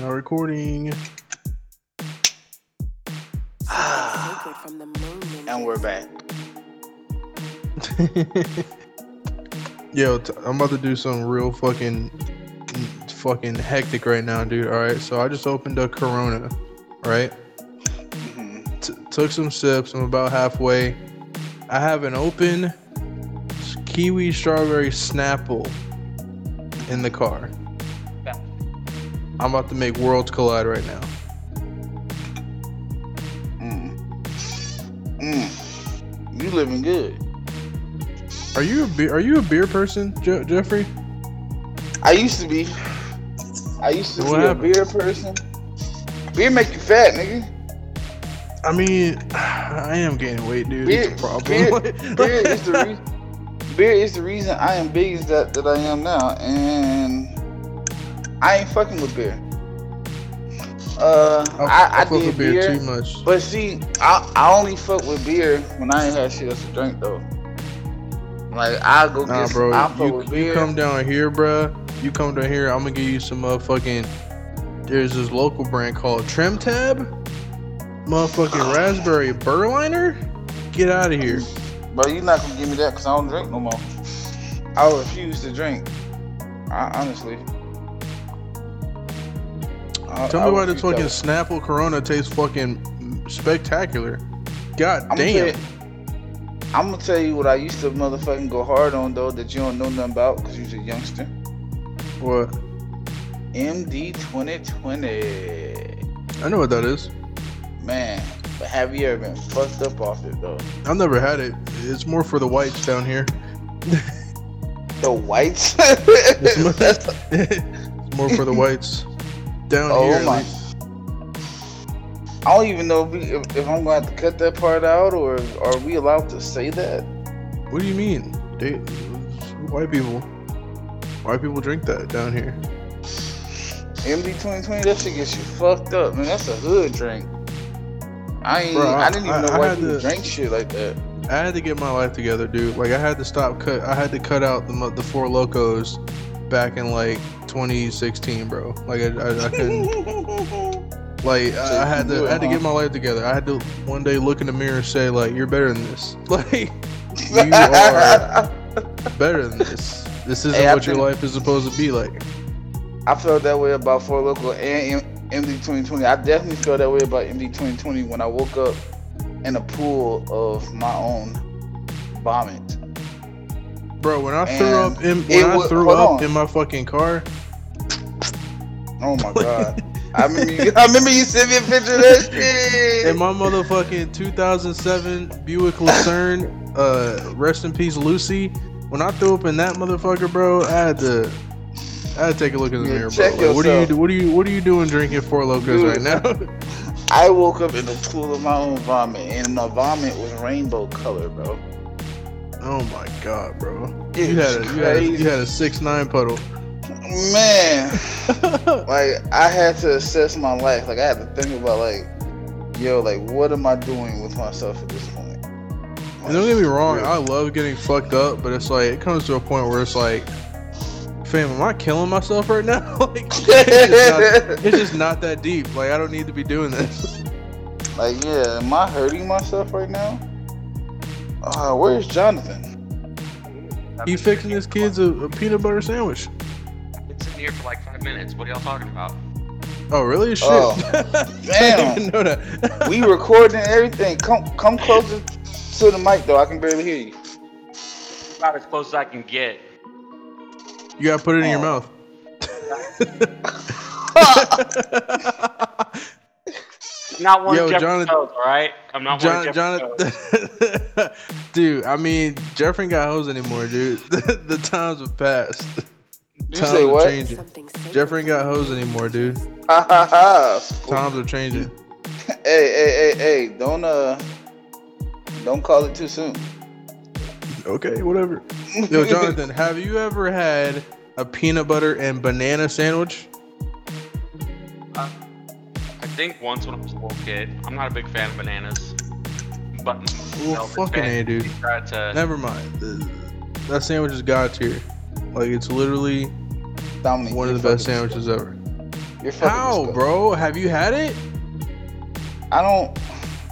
Now recording. and we're back. Yo, t- I'm about to do some real fucking, fucking hectic right now, dude. All right, so I just opened a Corona, right? Mhm. T- took some sips. I'm about halfway. I have an open kiwi strawberry Snapple in the car. I'm about to make worlds collide right now. Mm. Mm. You living good. Are you a beer? Are you a beer person, Je- Jeffrey? I used to be. I used to What be happened? a beer person. Beer make you fat, nigga. I mean, I am gaining weight, dude. Beer, it's a problem. beer, beer is the reason. Beer is the reason I am big as that that I am now, and I ain't fucking with beer. Uh, I, I, I, fuck did with beer, beer, too much. but see, I, I only fuck with beer when I ain't had shit else to drink though. Like I go Nah, get, bro. I fuck You, you beer. come down here, bruh. You come down here. I'm gonna give you some motherfucking. There's this local brand called Trim Tab. Motherfucking raspberry Berliner. Get out of here. Bro, You're not gonna give me that because I don't drink no more. I refuse to drink. I, honestly. Tell I me why this fucking. Snapple Corona tastes fucking spectacular. God I'm damn. Gonna you, I'm gonna tell you what I used to motherfucking go hard on though that you don't know nothing about because you're a youngster. What? MD 2020. I know what that is. Man, but have you ever been fucked up off it though? I've never had it. It's more for the whites down here. The whites? It's more, it's more for the whites down Oh here. my. I don't even know if, we, if, if I'm going to have to cut that part out or are we allowed to say that? What do you mean? They, white people. White people drink that down here. MD 2020, that shit gets you fucked up, man. That's a hood drink. I ain't. Bro, I- I, didn't even I- know I white people to- drink shit like that. I had to get my life together, dude. Like I had to stop cut. I had to cut out the the Four Lokos back in like 2016, bro. Like I, I, I couldn't. Like I, I had to. I had to get my life together. I had to one day look in the mirror and say like, "You're better than this. Like you are better than this. This isn't Hey, what your life is supposed to be like." I felt that way about Four Loko and MD 2020. I definitely felt that way about MD 2020 when I woke up in a pool of my own vomit. Bro, when I threw up in when I threw up on. in my fucking car, Oh my god. I remember you. I remember you sent me a picture of that shit. in my motherfucking 2007 Buick Lucerne, uh, rest in peace, Lucy. When I threw up in that motherfucker, bro, I had to, I had to take a look in the Yeah, mirror, bro. Like, what are you, what are you, what are you doing drinking Four Lokos right now? I woke up in a pool of my own vomit, and my vomit was rainbow color, bro. oh my god, bro. It You had, a, you had, a, you had a six nine puddle. Man, like I had to assess my life. Like I had to think about like, yo, like what am I doing with myself at this point? And don't get me wrong, I love getting fucked up, but it's like it comes to a point where it's like, fam, am I killing myself right now? like, it's, just not, it's just not that deep. Like I don't need to be doing this. Like, yeah, am I hurting myself right now? Uh, where's Jonathan? He fixing his kids a, a peanut butter sandwich. It's in here for like five minutes. What are y'all talking about? Oh really? Oh. Shit. Oh, I damn. didn't even know that. We recording everything. Come, come closer to the mic though. I can barely hear you. About as close as I can get. you gotta put it in your Oh. mouth. Not one Yo, Jeffrey Jonathan- Toes, all right? I'm not John, one John, Jeffrey dude. I mean, Jeffrey got hoes anymore, dude. The, the times have passed. You Times say are what? changing. Jeffrey ain't got hoes anymore, dude. Ha ha ha. Times are changing. Hey, hey, hey, hey! Don't uh, don't call it too soon. Okay, whatever. Yo, Jonathan, have you ever had a peanut butter and banana sandwich? I think once when I was a little kid, I'm not a big fan of bananas. But Well, no, fucking A, dude. to Never mind. That sandwich is god tier. Like it's literally Dominic, one of the best sandwiches ever. You're fucking How, disgusting. bro? Have you had it? I don't.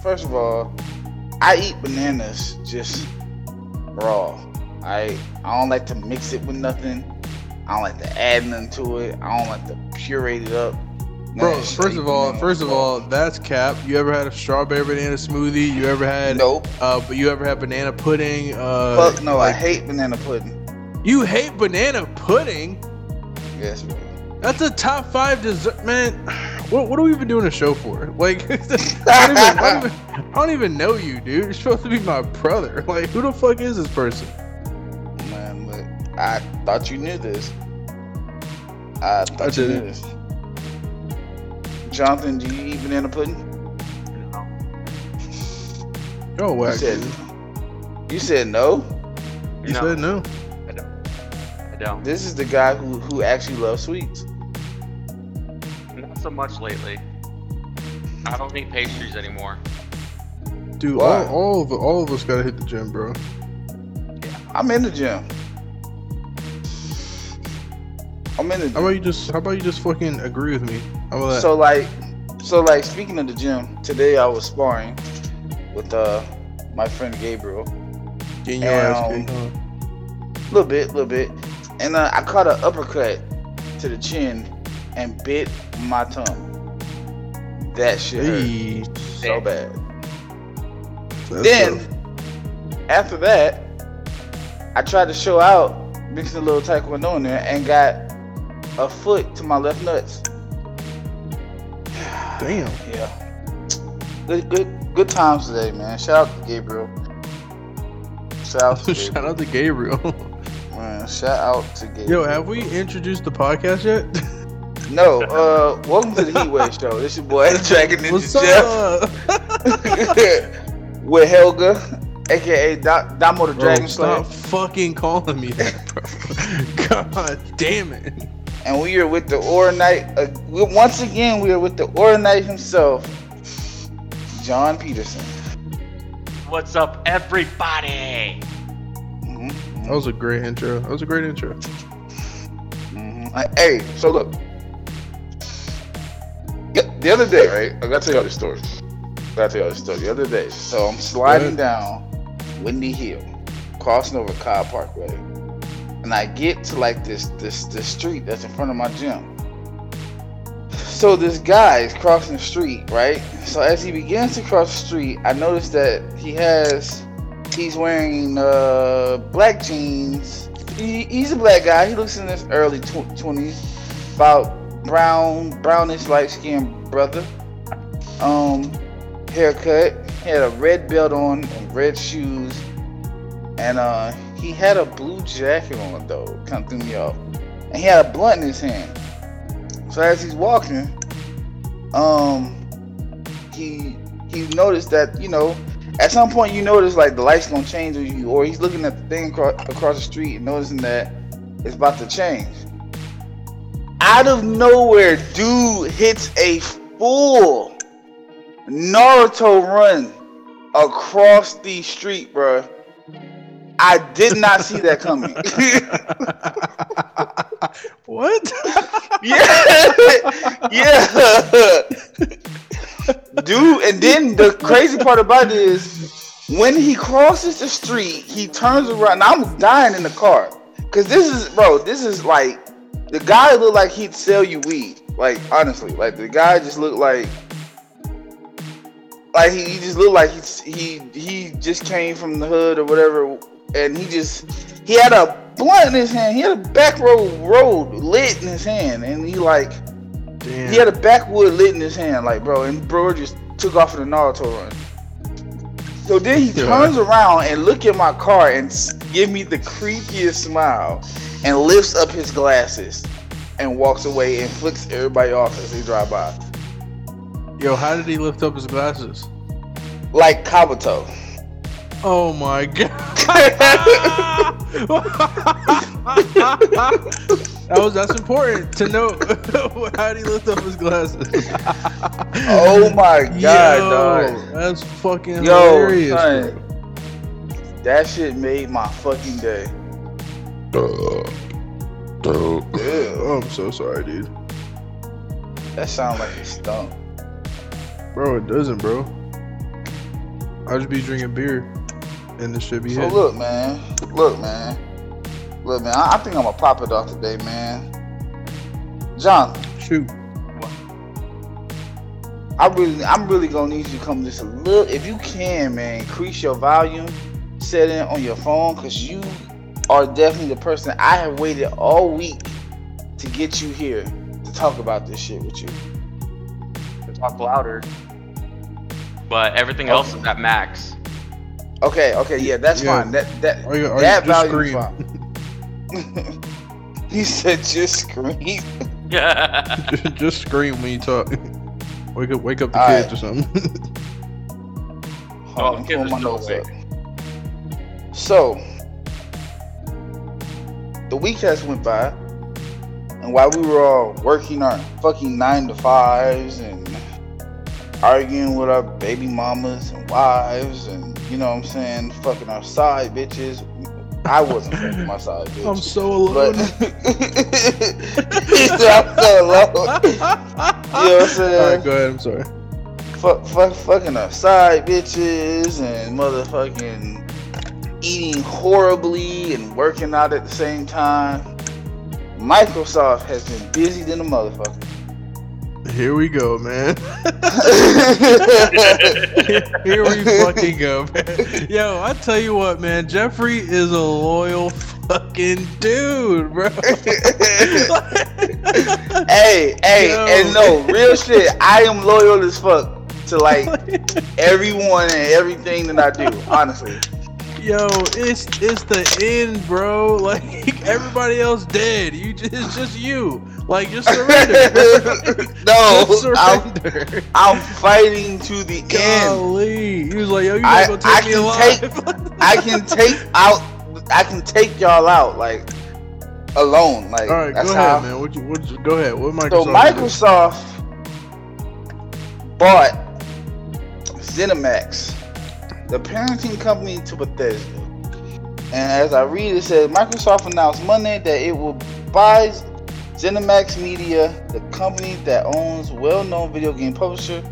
First of all, I eat bananas just raw. I I don't like to mix it with nothing. I don't like to add nothing to it. I don't like to puree it up. Bro, first of all, first of all, that's cap. You ever had a strawberry banana smoothie? You ever had nope. uh but you ever had banana pudding? Uh Fuck no. like- I hate banana pudding. You hate banana pudding? Yes, bro. That's a top five dessert, man. What, what are we even doing a show for? Like, I, don't even, I, don't even, I don't even know you, dude. You're supposed to be my brother. Like, who the fuck is this person? Man, look, I thought you knew this. I thought I you knew this. Jonathan, do you eat banana pudding? Oh, You said, you said no. You No. said no. I. This is the guy who who actually loves sweets. Not so much lately. I don't eat pastries anymore. Dude, Why? all, all of all of us gotta hit the gym, bro. I'm in the gym. I'm in the How about you just how about you just fucking agree with me? How about that? So like, so like, speaking of the gym, today I was sparring with uh my friend Gabriel. Getting your ass kicked, huh? little bit, a little bit, and uh, I caught an uppercut to the chin and bit my tongue. That shit hurt Hey, so bad. that's then rough. after that, I tried to show out, mixing a little taekwondo in there, and got a foot to my left nuts. damn. Yeah. Good, good, good times today, man. Shout out to Gabriel. Shout out to Shout out to Gabriel. man. Shout out to Gabriel. Yo, have we introduced the podcast yet? No. Uh, welcome to the Heat Wave Show. This is your boy Dragon Ninja What's Jeff up? with Helga, aka Da- Damo the Bro, Dragon Slayer, stop fucking calling me that, bro. God damn it. and we are with the Aura Knight. Uh, we, once again, we are with the Aura Knight himself, John Peterson. What's up, everybody? That was a great intro. That was a great intro. mhm. Uh, Hey, so look. The other day, right? I gotta tell y'all the story. I gotta tell y'all the story. The other day, so I'm sliding down Windy Hill, crossing over Cobb Parkway, and I get to like this this this street that's in front of my gym. So this guy is crossing the street, right? So as he begins to cross the street, I notice that he has he's wearing uh black jeans. He, he's a black guy. He looks in his early twenties, about brown, brownish, light skinned brother. Um, haircut. He had a red belt on and red shoes, and uh, he had a blue jacket on though. Kind of threw me off. And he had a blunt in his hand. So as he's walking, um, he he noticed that you know at some point you notice like the light's gonna change or you or he's looking at the thing across, across the street and noticing that it's about to change. Out of nowhere, dude hits a full Naruto run across the street, bruh. I did not see that coming. what? yeah, yeah, dude. And then the crazy part about it is when he crosses the street, he turns around. Now I'm dying in the car because this is, bro. This is like the guy looked like he'd sell you weed. Like honestly, like the guy just looked like. Like he, he just looked like he he he just came from the hood or whatever, and he just he had a blunt in his hand. He had a back road road lit in his hand, and he like Damn. he had a backwood lit in his hand, like bro, and bro just took off in the Naruto run. So then he Yeah. turns around and look at my car and give me the creepiest smile, and lifts up his glasses, and walks away and flicks everybody off as they drive by, Yo, how did he lift up his glasses? like Kabuto. Oh my god. that was that's important to know. how did he lift up his glasses? Oh my god, Yo, dog. That's fucking Yo, hilarious. son. That shit made my fucking day. bro. Ew. Oh, I'm so sorry, dude. That sounds like a stump. Bro, it doesn't, bro. I just be drinking beer, and this should be So it. look, man. Look, man. Look, man. I, I think I'm gonna pop it off today, man. John, Shoot. I really, I'm really gonna need you to come just a little, if you can, man. Increase your volume setting on your phone, cause you are definitely the person I have waited all week to get you here to talk about this shit with you. To talk louder. But everything else is at max. Okay, okay, yeah, that's Yeah. fine. That that Are you, are that you volume scream? fine. he said, "Just scream." Yeah. just, just scream when you talk. Wake up, wake up the All kids right. or something. Oh, Hold on, kids my still notes up. So, the week has went by, and while we were all working our fucking nine to fives and arguing with our baby mamas and wives, and you know what I'm saying, fucking our side bitches. I wasn't fucking my side bitch. I'm so alone. but. I'm so alone. You know what I'm saying? right, go ahead. I'm sorry. fuck, fuck, fucking our side bitches and motherfucking eating horribly and working out at the same time. Microsoft has been busy than a motherfucker. Here we go, man. Here we fucking go, man. Yo, I tell you what, man. Jeffrey is a loyal fucking dude, bro. hey, hey, Yo. and no, real shit. I am loyal as fuck to like everyone and everything that I do. Honestly, Yo, it's it's the end, bro. Like everybody else dead. You just it's just you. Like just surrender. no, just I'm. I'm fighting to the end. Golly. He was like, yo, you I- gotta go I take me can alive. I can take out. I can take y'all out like alone. Like All right, that's go how. ahead, man. What you, what you, go ahead. What Microsoft? So? Microsoft bought ZeniMax, the parenting company to Bethesda. And as I read, it says Microsoft announced Monday that it will buy ZeniMax Media, the company that owns well-known video game publisher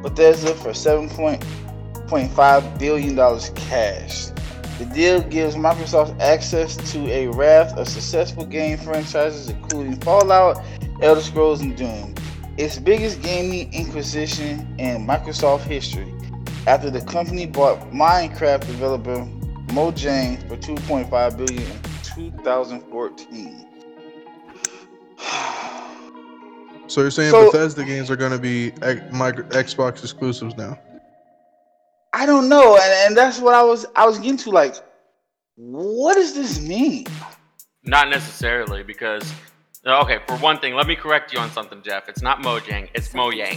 Bethesda, for seven point point five billion dollars cash. The deal gives Microsoft access to a raft of successful game franchises, including Fallout, Elder Scrolls, and Doom. Its biggest gaming acquisition in Microsoft history, after the company bought Minecraft developer Mojang for 2.5 billion in 2014. So you're saying So- Bethesda games are gonna be X- micro, Xbox exclusives now? I don't know, and, and that's what I was I was getting to. Like, what does this mean? Not necessarily, because okay, for one thing, let me correct you on something, Jeff. It's not Mojang, it's Mojang.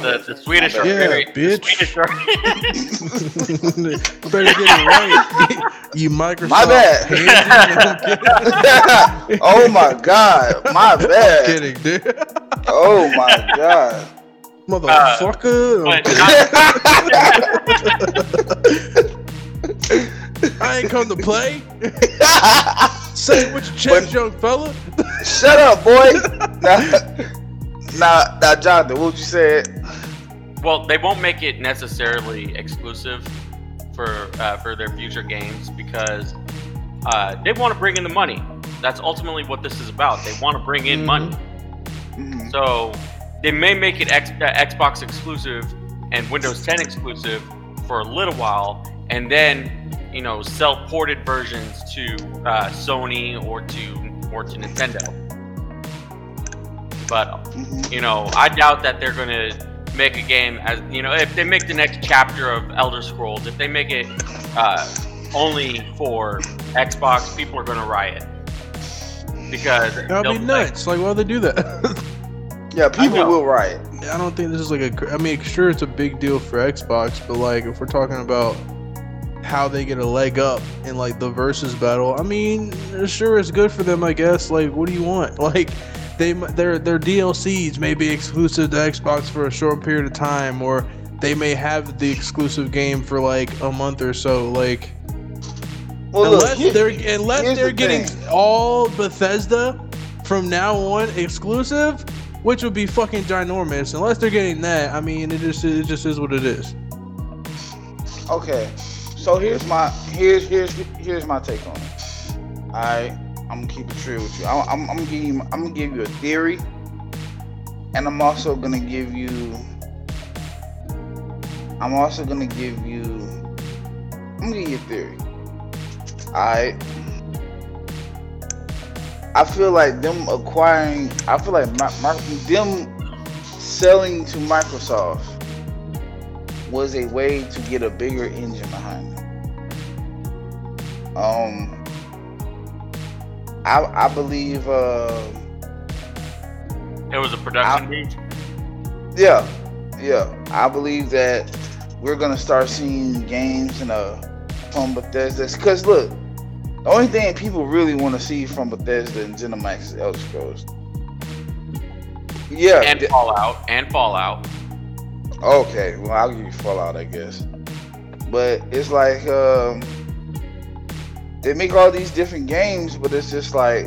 The, the Swedish are Yeah, very the bitch. Swedish are Better get it right. you Microsoft. My bad. oh my god, my I'm bad. kidding, dude. Oh my god. Motherfucker. Uh, I'm but not, I ain't come to play. Say it with your chest, young fella. Shut up, boy. now, now, now, Jonathan, what would you said? well, they won't make it necessarily exclusive for uh, for their future games because uh, they want to bring in the money. That's ultimately what this is about. They want to bring in Mhm. money. Mhm. So they may make it X- uh, Xbox exclusive and Windows 10 exclusive for a little while, and then you know sell ported versions to uh, Sony or to or to Nintendo. But Mhm. you know, I doubt that they're gonna make a game as you know if they make the next chapter of Elder Scrolls, if they make it uh, only for Xbox, people are gonna riot because That'd they'll be be like, nuts. Like, why'd they do that? Yeah, people will riot. I don't think this is like a. I mean, sure, it's a big deal for Xbox, but like, if we're talking about how they get a leg up in like the versus battle, I mean, sure, it's good for them, I guess. Like, what do you want? Like, they their their DLCs may be exclusive to Xbox for a short period of time, or they may have the exclusive game for like a month or so. Like, Well, look, unless here- they're unless they're the getting thing. all Bethesda from now on exclusive, which would be fucking ginormous. Unless they're getting that, I mean, it just it just is what it is. Okay, so here's my here's here's here's my take on it. Right, I'm gonna keep it true with you. I'm, I'm, I'm gonna give you I'm gonna give you a theory, and I'm also gonna give you I'm also gonna give you I'm gonna give you a theory. Right. I feel like them acquiring. I feel like my, my, them selling to Microsoft was a way to get a bigger engine behind them. Um, I I believe. Uh, It was a production beat. yeah, yeah. I believe that we're gonna start seeing games in a from Bethesda. Because look, the only thing people really want to see from Bethesda and ZeniMax is Elder Scrolls. Yeah. and Fallout and Fallout. Okay. Well, I'll give you Fallout, I guess. But it's like um, they make all these different games, but it's just like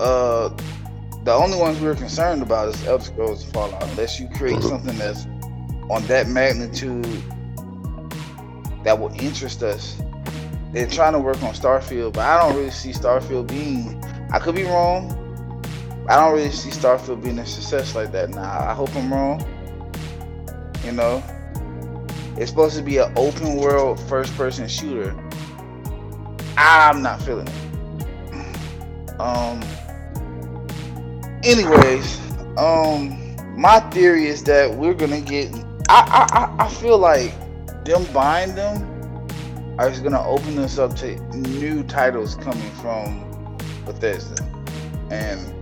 uh, the only ones we're concerned about is Elder Scrolls and Fallout. Unless you create something that's on that magnitude that will interest us. They're trying to work on Starfield, but I don't really see Starfield being. I could be wrong. I don't really see Starfield being a success like that. Nah, I hope I'm wrong. You know, it's supposed to be an open world first person shooter. I'm not feeling it. Um. Anyways, um, my theory is that we're gonna get. I I I- feel like them buying them just gonna open us up to new titles coming from Bethesda and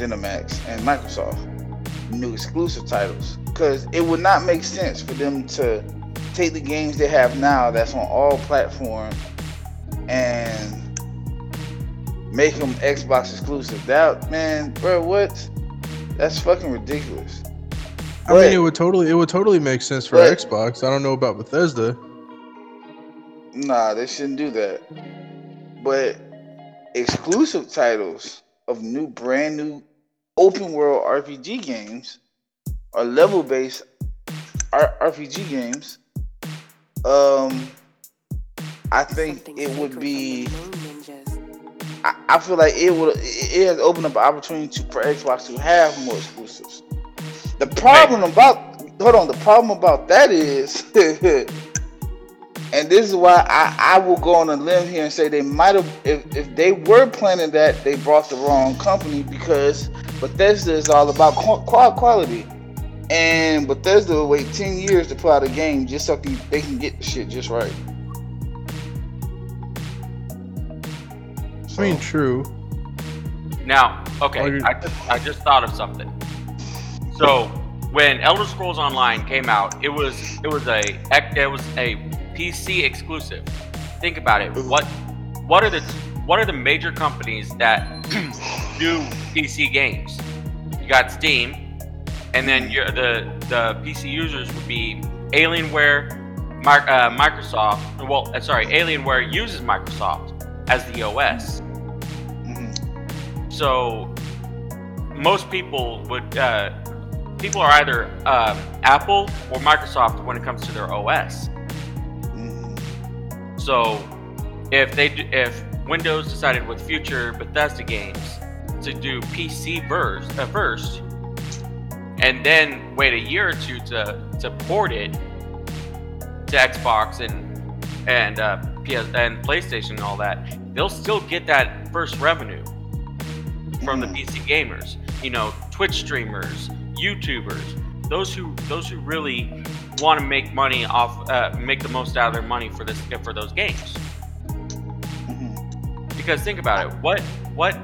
ZeniMax and Microsoft. New exclusive titles. Because it would not make sense for them to take the games they have now that's on all platforms and make them Xbox exclusive. That man, bro, what? That's fucking ridiculous. I mean, it would totally it would totally make sense for But- Xbox. I don't know about Bethesda. Nah, they shouldn't do that. But exclusive titles of new, brand new open world RPG games or level based RPG games, um, I think it would be. I, I feel like it would. It it has opened up an opportunity to, for Xbox to have more exclusives. The problem about hold on, the problem about that is, and this is why I, I will go on a limb here and say they might have, if, if they were planning that, they brought the wrong company because Bethesda is all about qual- quality, and Bethesda will wait ten years to put out a game just so can, they can get the shit just right. I mean, true. Now, okay, you- I I just thought of something. So when Elder Scrolls Online came out, it was it was a it was a PC exclusive. Think about it. What what are the what are the major companies that do PC games? You got Steam, and then your the the PC users would be Alienware, Mi- uh, Microsoft. Well, uh, sorry, Alienware uses Microsoft as the OS. Mhm. So most people would uh, people are either um, Apple or Microsoft when it comes to their OS. Mhm. So if they do, if Windows decided with future Bethesda games to do PC first, uh, first, and then wait a year or two to to port it to Xbox and and uh, PS and PlayStation and all that, they'll still get that first revenue from the Mhm. PC gamers. You know, Twitch streamers, YouTubers, those who those who really want to make money off, uh, make the most out of their money for this for those games. Because think about it, what what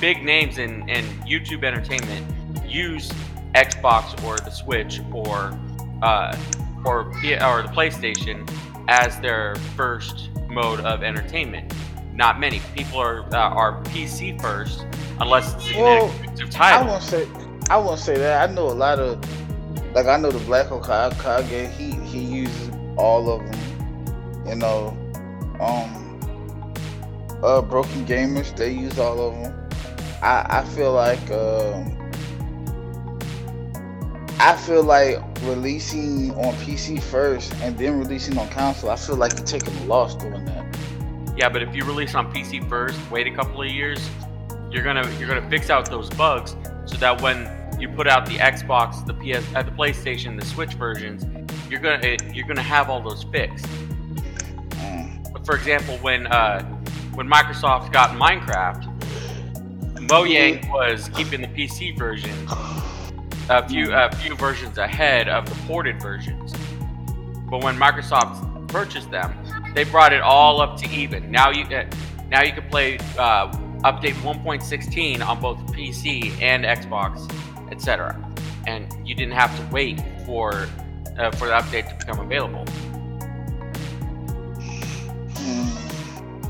big names in, in YouTube entertainment use Xbox or the Switch or uh, or or the PlayStation as their first mode of entertainment? Not many people are uh, are PC first, unless it's an Well, exclusive I won't say I won't say that. I know a lot of like I know the Black Okage. He he uses all of them. You know, um, uh, Broken Gamers they use all of them. I, I feel like um, I feel like releasing on PC first and then releasing on console. I feel like you're taking a loss doing that. Yeah, but if you release on PC first, wait a couple of years, you're gonna you're gonna fix out those bugs so that when you put out the Xbox, the PS, uh, the PlayStation, the Switch versions, you're gonna you're gonna have all those fixed. Mm. But for example, when uh, when Microsoft got Minecraft, Mojang was keeping the PC version a few a few versions ahead of the ported versions. But when Microsoft purchased them, they brought it all up to even. Now you uh, now you can play uh, update 1.16 on both PC and Xbox, etc. And you didn't have to wait for uh, for the update to become available.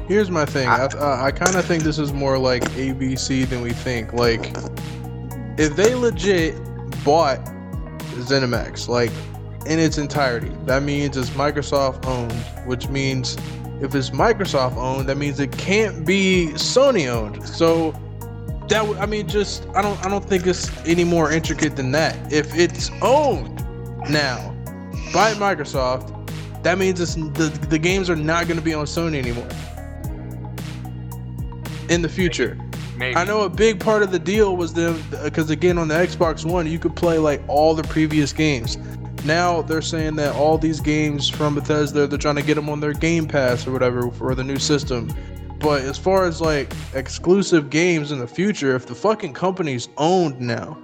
Here's my thing. I, I, uh, I kind of think this is more like ABC than we think. Like, if they legit bought ZeniMax, like in its entirety, that means it's Microsoft owned. Which means if it's Microsoft owned, that means it can't be Sony owned. So that w- I mean, just I don't I don't think it's any more intricate than that. If it's owned now by Microsoft, that means it's the the games are not going to be on Sony anymore in the future. Maybe. I know a big part of the deal was them uh, because again on the Xbox One you could play like all the previous games. Now they're saying that all these games from Bethesda they're trying to get them on their Game Pass or whatever for the new system. But as far as like exclusive games in the future, if the fucking company's owned now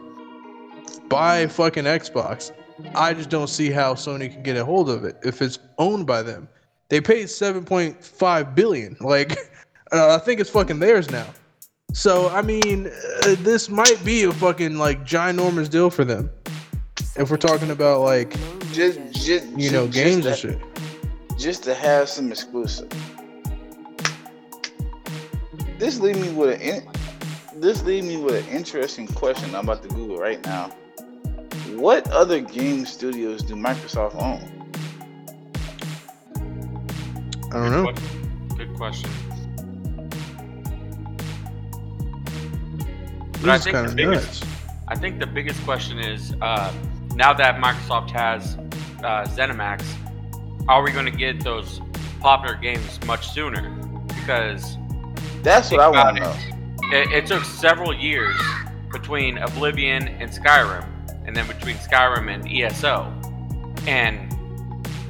by fucking Xbox, I just don't see how Sony can get a hold of it if it's owned by them. They paid 7.5 billion. Like uh, I think it's fucking theirs now. So I mean, uh, this might be a fucking like ginormous deal for them. If we're talking about like Just, just you know just, games and just shit. to, just to have some exclusive. This leave me with an in, this leave me with an interesting question. I'm about to Google right now. What other game studios do Microsoft own? I don't know. Good question. This But I think the biggest. I think the biggest question is uh, now that Microsoft has uh, ZeniMax, are we going to get those popular games much sooner? Because That's what I want to know. it, it took several years between Oblivion and Skyrim, and then between Skyrim and ESO, and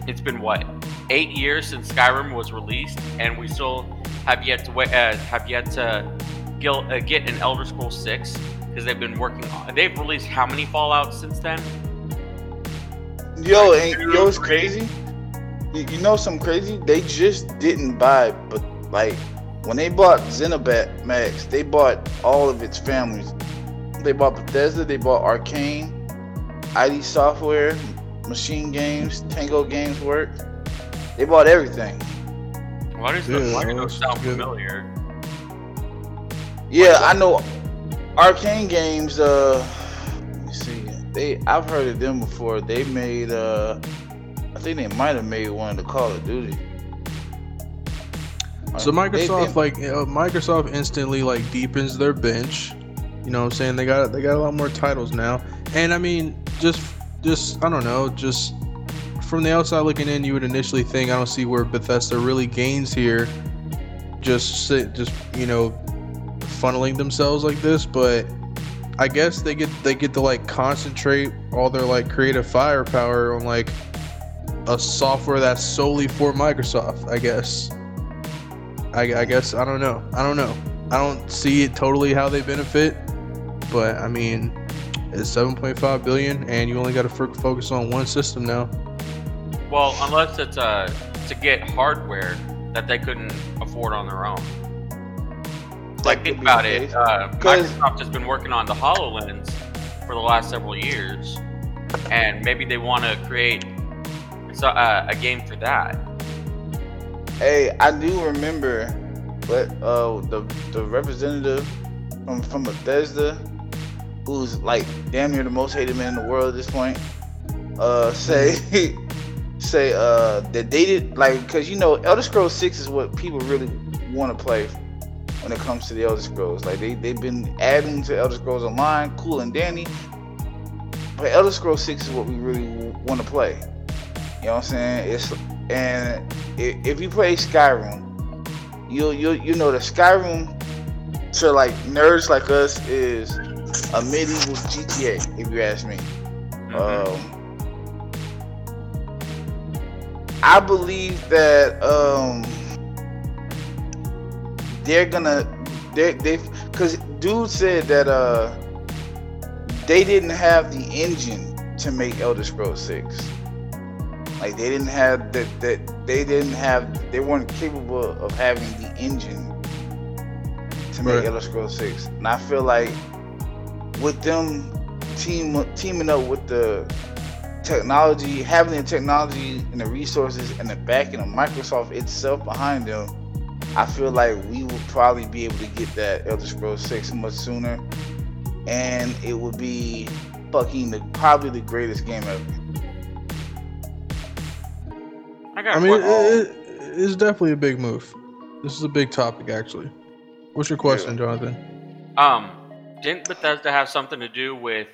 it's been what eight years since Skyrim was released, and we still have yet to wait, uh, have yet to get, uh, get an Elder Scrolls Six because they've been working on. They've released how many Fallout since then? Yo, ain't, yo, it's crazy. You, you know some crazy? They just didn't buy, but like when they bought Xenobat Max, they bought all of its families. They bought Bethesda, they bought Arcane, ID Software, MachineGames, Tango Gameworks. They bought everything. Why does the Yeah, why do those sound familiar? Yeah, I know. Arcane Games. Uh, let me see. They I've heard of them before. They made. Uh, I think they might have made one of the Call of Duty. So They- they- Microsoft like uh, Microsoft instantly like deepens their bench. You know what I'm saying? They got they got a lot more titles now. And I mean, just just I don't know, just from the outside looking in, you would initially think I don't see where Bethesda really gains here. Just sit, just you know, funneling themselves like this, but I guess they get they get to like concentrate all their like creative firepower on like a software that's solely for Microsoft. I guess. I, I guess I don't know. I don't know. I don't see it totally how they benefit, but I mean, it's 7.5 billion, and you only got to focus on one system now. Well, unless it's uh, to get hardware that they couldn't afford on their own. Like, think about it. Uh, Microsoft has been working on the HoloLens for the last several years, and maybe they want to create so, uh, a game for that. Hey, I do remember, but uh, the the representative from from Bethesda, who's like damn near the most hated man in the world at this point, uh, say say uh that they did like because you know Elder Scrolls Six is what people really want to play when it comes to the Elder Scrolls. Like they they've been adding to Elder Scrolls Online, cool and dandy. But Elder Scrolls Six is what we really want to play. You know what I'm saying? It's and if you play Skyrim, you you you know the Skyrim to like nerds like us is a medieval GTA. If you ask me. Um, I believe that um, they're gonna they they because dude said that uh they didn't have the engine to make Elder Scrolls Six. Like they didn't have that that they didn't have they weren't capable of having the engine to make Right. Elder Scrolls Six. And I feel like with them team teaming up with the technology, having the technology and the resources and the backing of Microsoft itself behind them, I feel like we will probably be able to get that Elder Scrolls 6 much sooner. And it would be fucking the, probably the greatest game ever. I got I a mean, it, it- it's definitely a big move. This is a big topic, actually. What's your question, Jonathan? Um, didn't Bethesda have something to do with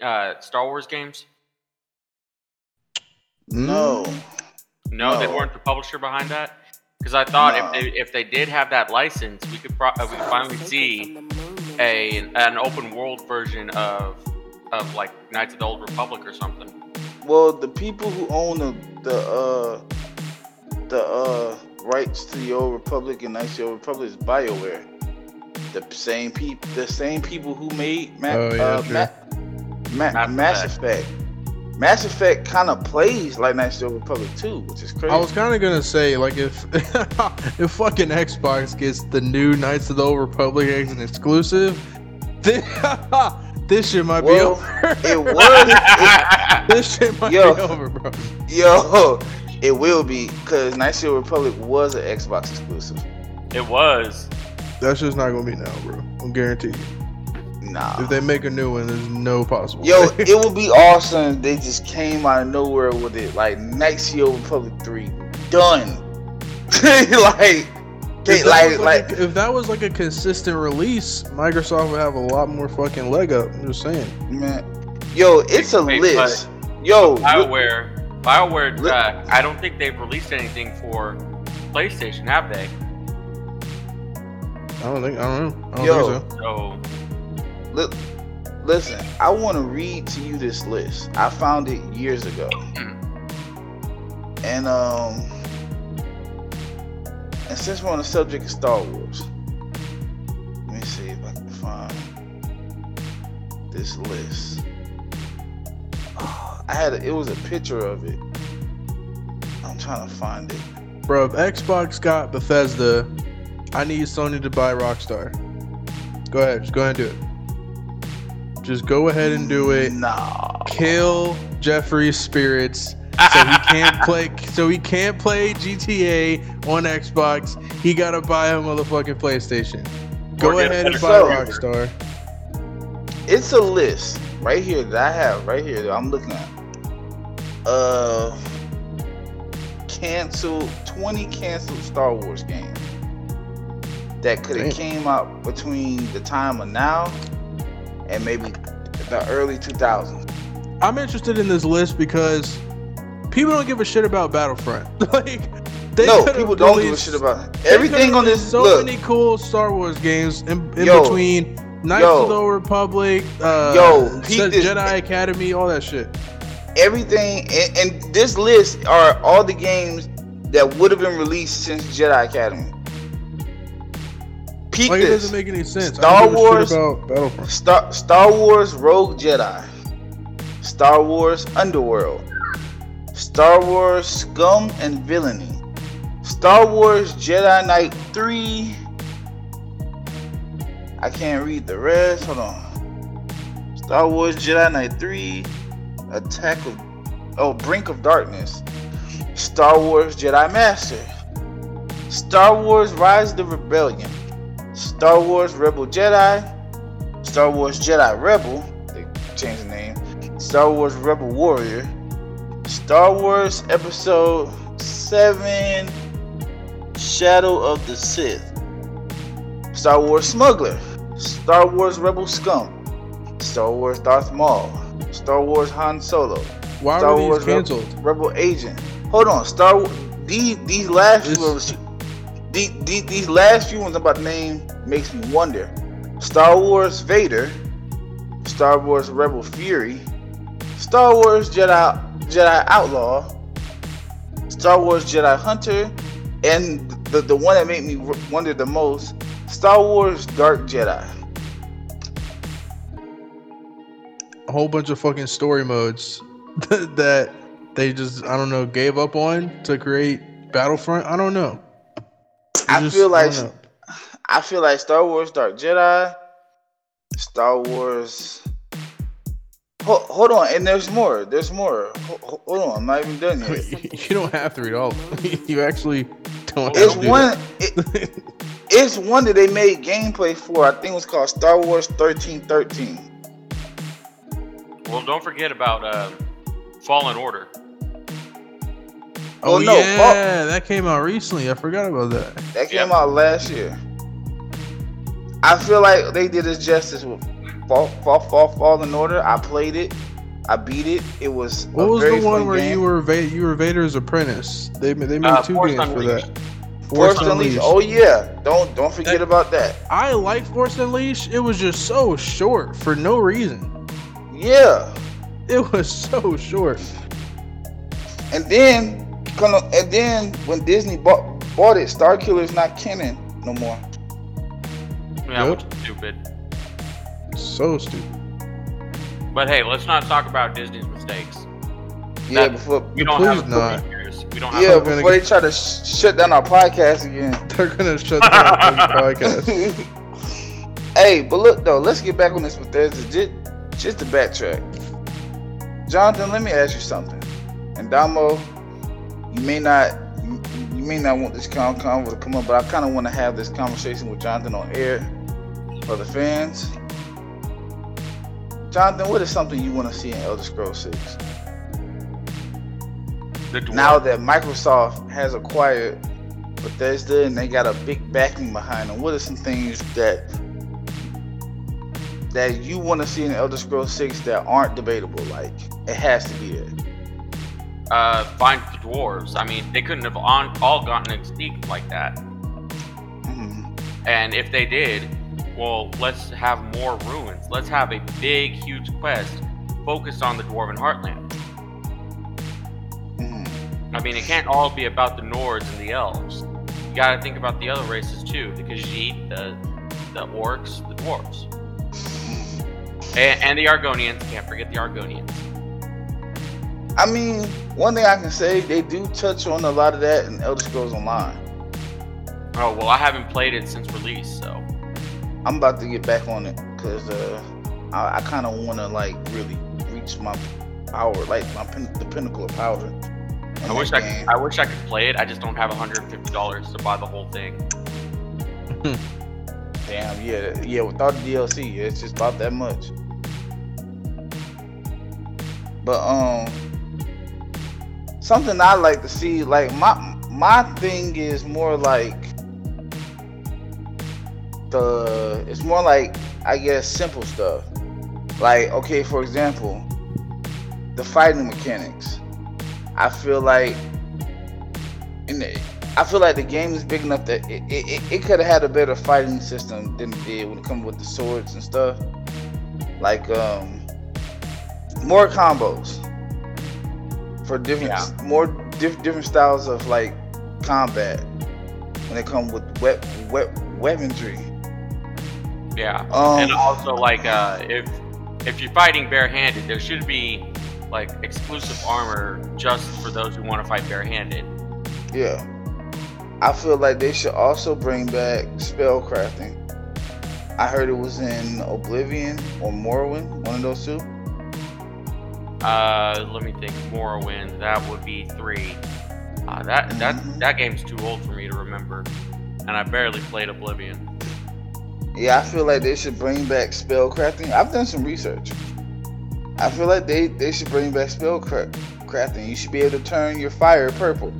uh, Star Wars games? No. No, they weren't the publisher behind that. Because I thought No. if they if they did have that license, we could pro- uh, we could finally see a an open world version of of like Knights of the Old Republic or something. Well, the people who own the the uh the uh rights to the Old Republic and Knights of the Old Republic is BioWare. The same people, the same people who made Ma- Oh, yeah, uh. Ma- Ma- Mass Mass Effect. Effect. Mass Effect kind of plays like Knights of the Old Republic too, which is crazy. I was kind of gonna say, like, if if fucking Xbox gets the new Knights of the Old Republic as an exclusive, this, this shit might Well, be over. it was, this shit might Yo. be over, bro. it, yo, it will be because Knights of the Old Republic was an Xbox exclusive. It was. That's just not gonna be now, bro. I'm guarantee you. Nah. If they make a new one, there's no possible. Yo, way. it would be awesome if they just came out of nowhere with it. Like next year, the Old Republic 3. Done. like, If they, that like, was like, a, if that was like a consistent release, Microsoft would have a lot more fucking leg up. I'm just saying. man. Yo, it's a Wait, list. Yo, look- BioWare. BioWare. Look- Uh, I don't think they've released anything for PlayStation, have they? I don't think. I don't know. I don't Yo. think so. So look, listen, I want to read to you this list. I found it years ago. And, um, and since we're on the subject of Star Wars, let me see if I can find this list. Oh, I had a, it was a picture of it. I'm trying to find it. Bro, if Xbox got Bethesda, I need Sony to buy Rockstar. Go ahead, just go ahead and do it. Just go ahead and do it. Nah. Kill Jeffrey's spirits so he can't play. So he can't play GTA on Xbox. He gotta buy a motherfucking PlayStation. Go ahead and buy. Rockstar. It's a list right here that I have right here that I'm looking at. Uh, canceled 20 canceled Star Wars games that could have came out between the time of now and maybe the early 2000s. I'm interested in this list because people don't give a shit about Battlefront. like, they no, people don't give a shit about it. everything on this. So look, many cool Star Wars games in, in Yo. between Knights Yo. of the Old Republic, uh, Yo, peep Je- this. Jedi Academy, all that shit. everything, and, and this list are all the games that would have been released since Jedi Academy. Peep Like it this. doesn't make any sense. Star I don't give a Wars- about Star Star Wars Rogue Jedi, Star Wars Underworld, Star Wars Scum and Villainy, Star Wars Jedi Knight 3. I can't read the rest. Hold on. Star Wars Jedi Knight 3, Attack of Oh, Brink of Darkness, Star Wars Jedi Master, Star Wars Rise of the Rebellion, Star Wars Rebel Jedi, Star Wars Jedi Rebel, they changed the name, Star Wars Rebel Warrior, Star Wars Episode 7 Shadow of the Sith, Star Wars Smuggler, Star Wars Rebel Scum, Star Wars Darth Maul, Star Wars Han Solo, Why Star were these Wars canceled? Rebel Agent. Hold on, Star Wars. These these last This- these, these, these last few ones I'm about to name makes me wonder. Star Wars Vader, Star Wars Rebel Fury, Star Wars Jedi Jedi Outlaw, Star Wars Jedi Hunter, and the the one that made me wonder the most, Star Wars Dark Jedi. A whole bunch of fucking story modes that they just I don't know gave up on to create Battlefront. I don't know. It I just- feel like don't. I feel like Star Wars Dark Jedi, Star Wars. Hold, hold on, and there's more. There's more. Hold, hold on, I'm not even done yet. you don't have to read all. you actually don't. It's have to do one. It, it's one that they made gameplay for. I think it was called Star Wars 1313. Well, don't forget about uh, Fallen Order. Oh, Oh, no, yeah, that came out recently. I forgot about that. That came Yep. out last year. I feel like they did us justice with Fall, Fall, Fall, in Order. I played it. I beat it. It was. What a was very the one where game. you were Va- you were Vader's apprentice? They they made Uh, two Force games for that. Force Unleashed. Oh yeah, don't don't forget That- about that. I like Force Unleashed. It was just so short for no reason. Yeah, It was so short. and then kind of, and then when Disney bought bought it, Starkiller's not canon no more. Yeah, Yep. stupid. So stupid. But hey, let's not talk about Disney's mistakes. Yeah, That- before We don't Please have a not. years. We don't have. yeah a, gonna before get- they try to sh- shut down our podcast again. They're gonna shut down our podcast. hey, but look though, let's get back on this Bethesda. Just, just to backtrack, Jonathan, let me ask you something. And Damo, you may not, you, may not want this con- convo to come up, but I kind of want to have this conversation with Jonathan on air for the fans. Jonathan, what is something you want to see in Elder Scrolls 6? Now that Microsoft has acquired Bethesda and they got a big backing behind them, what are some things that that you want to see in Elder Scrolls 6 that aren't debatable? Like it has to be there. Uh, find the dwarves. I mean, they couldn't have on, all gotten extinct like that. Mhm. And if they did, well, let's have more ruins. Let's have a big, huge quest focused on the Dwarven Heartland. Mhm. I mean, it can't all be about the Nords and the Elves. You gotta think about the other races too, the Khajiit, the the Orcs, the Dwarves, and, and the Argonians. Can't forget the Argonians. I mean, one thing I can say, they do touch on a lot of that in Elder Scrolls Online. Oh well, I haven't played it since release, so I'm about to get back on it because uh, I, I kind of want to like really reach my power, like my pin- the pinnacle of power. I wish I could, I wish I could play it. I just don't have 150 dollars to buy the whole thing. Damn, yeah, yeah. Without the DLC, it's just about that much. But um, something I like to see, like my my thing is more like the. It's more like I guess simple stuff. Like okay, for example, the fighting mechanics. I feel like in the, I feel like the game is big enough that it, it, it, could have had a better fighting system than it did when it comes with the swords and stuff. Like um more combos for different Yeah. more diff, different styles of like combat when it comes with wet wet weaponry. Yeah. Um and also like uh, if if you're fighting barehanded, there should be like exclusive armor just for those who want to fight barehanded. Yeah. I feel like they should also bring back spellcrafting. I heard it was in Oblivion or Morrowind, one of those two. Uh, let me think. Morrowind. That would be three. Uh, that that mm-hmm. that game's too old for me to remember, and I barely played Oblivion. Yeah, I feel like they should bring back spellcrafting. I've done some research. I feel like they, they should bring back spellcrafting. You should be able to turn your fire purple.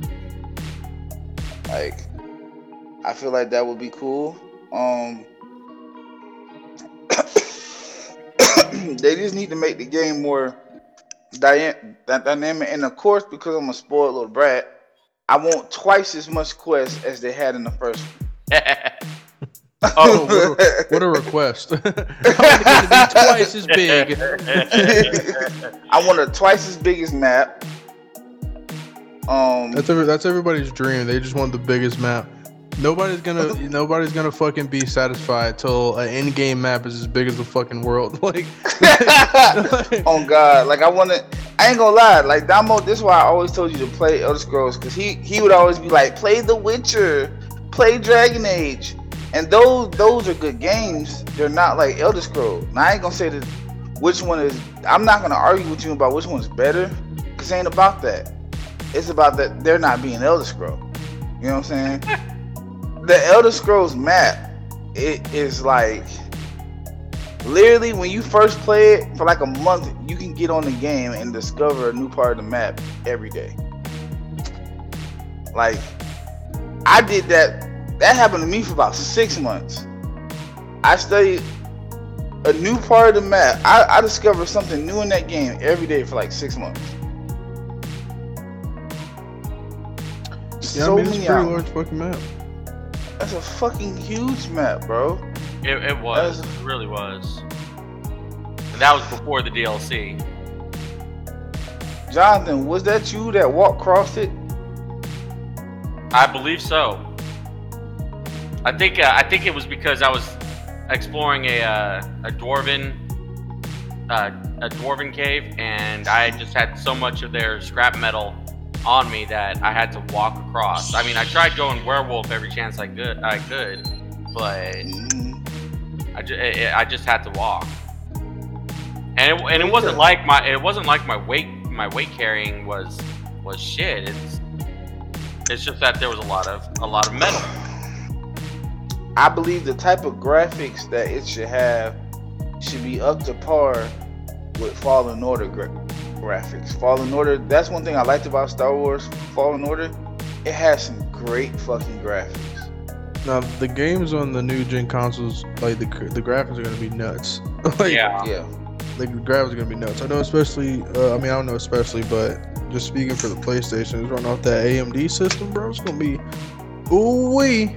Like, I feel like that would be cool. Um, they just need to make the game more dy- dynamic. And of course, because I'm a spoiled little brat, I want twice as much quest as they had in the first one. Oh, what a, what a request! I want it to be twice as big. I want a twice as big as map. Um, That's every, that's everybody's dream. They just want the biggest map. Nobody's gonna nobody's gonna fucking be satisfied till an end game map is as big as the fucking world. Like, oh God, like I want to. I ain't gonna lie, like Damo. This is why I always told you to play Elder Scrolls, cause he he would always be like, play The Witcher, play Dragon Age, and those those are good games. They're not like Elder Scrolls. Now I ain't gonna say that which one is. I'm not gonna argue with you about which one's better, cause it ain't about that. It's about that they're not being Elder Scroll. You know what I'm saying? the Elder Scrolls map, it is like literally when you first play it for like a month, you can get on the game and discover a new part of the map every day. Like I did that. That happened to me for about six months. I studied a new part of the map. I, I discovered something new in that game every day for like six months. yeah, I mean, it's a pretty large fucking map. That's a fucking huge map, bro. It, it was. That's- It really was. And that was before the DLC. Jonathan, was that you that walked across it? I believe so. I think uh, I think it was because I was exploring a uh, a dwarven uh, a dwarven cave, and I just had so much of their scrap metal on me that I had to walk across. I mean, I tried going werewolf every chance I could, I could, but I just I just had to walk. And it, and it wasn't like my it wasn't like my weight my weight carrying was was shit. It's it's just that there was a lot of a lot of metal. I believe the type of graphics that it should have should be up to par with Fallen Order gra- graphics. Fallen Order, that's one thing I liked about Star Wars Fallen Order. It has some great fucking graphics. Now the games on the new gen consoles, like the the graphics are gonna be nuts. like, Yeah. Yeah. the graphics are gonna be nuts. I know, especially. Uh, I mean, I don't know, especially, but just speaking for the PlayStation, it's running off that AMD system, bro. It's gonna be, ooh wee.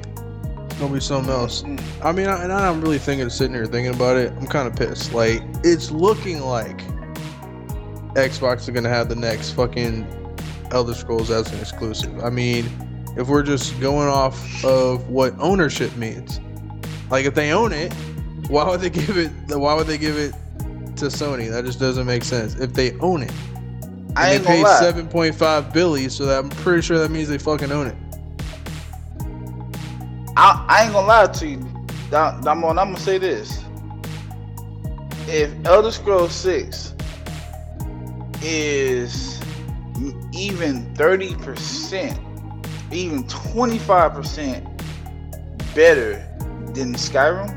It's gonna be something else. Mm. I mean, I, and I'm really thinking, sitting here thinking about it. I'm kind of pissed. Like, it's looking like Xbox is gonna have the next fucking Elder Scrolls as an exclusive. I mean, if we're just going off of what ownership means, like if they own it, why would they give it? Why would they give it to Sony? That just doesn't make sense. If they own it, and I they paid seven point five billion, so that I'm pretty sure that means they fucking own it. I, I ain't gonna lie to you, Damon. I'm gonna say this: if Elder Scrolls Six is even thirty percent, even twenty five percent better than Skyrim,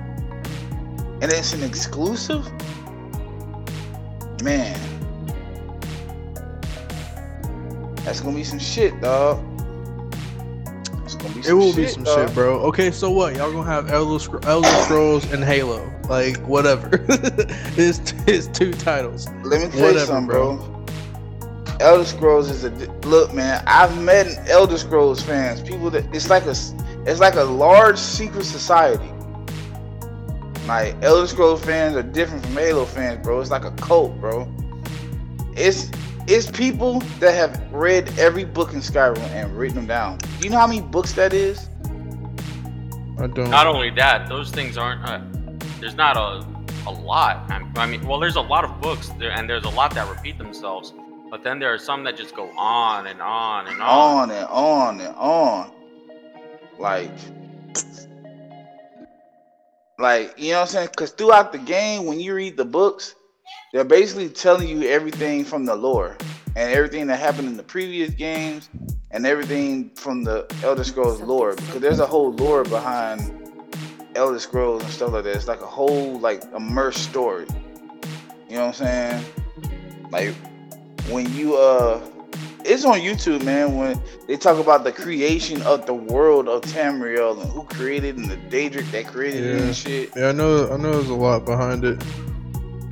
and it's an exclusive, man, that's gonna be some shit, dog. Gonna be It some will be some shit, bro. Okay, so what? Y'all gonna have Elder, Elder Scrolls and Halo, like whatever. it's, it's two titles. Let me tell you something, bro. bro. Elder Scrolls is a look, man. I've met Elder Scrolls fans, people that it's like a, it's like a large secret society. Like Elder Scrolls fans are different from Halo fans, bro. It's like a cult, bro. It's it's people that have read every book in Skyrim and written them down. Do you know how many books that is? I don't. Not only that, those things aren't. Uh, there's not a a lot. I, I mean, well, there's a lot of books there, and there's a lot that repeat themselves. But then there are some that just go on and on and on. on and on and on. Like, like you know what I'm saying? Because throughout the game, when you read the books, they're basically telling you everything from the lore and everything that happened in the previous games and everything from the Elder Scrolls lore. Because there's a whole lore behind Elder Scrolls and stuff like that. It's like a whole like immersed story. You know what I'm saying? Like when you uh it's on YouTube, man. When they talk about the creation of the world of Tamriel and who created and the Daedric that created it Yeah. and shit. Yeah, I know. I know. There's a lot behind it.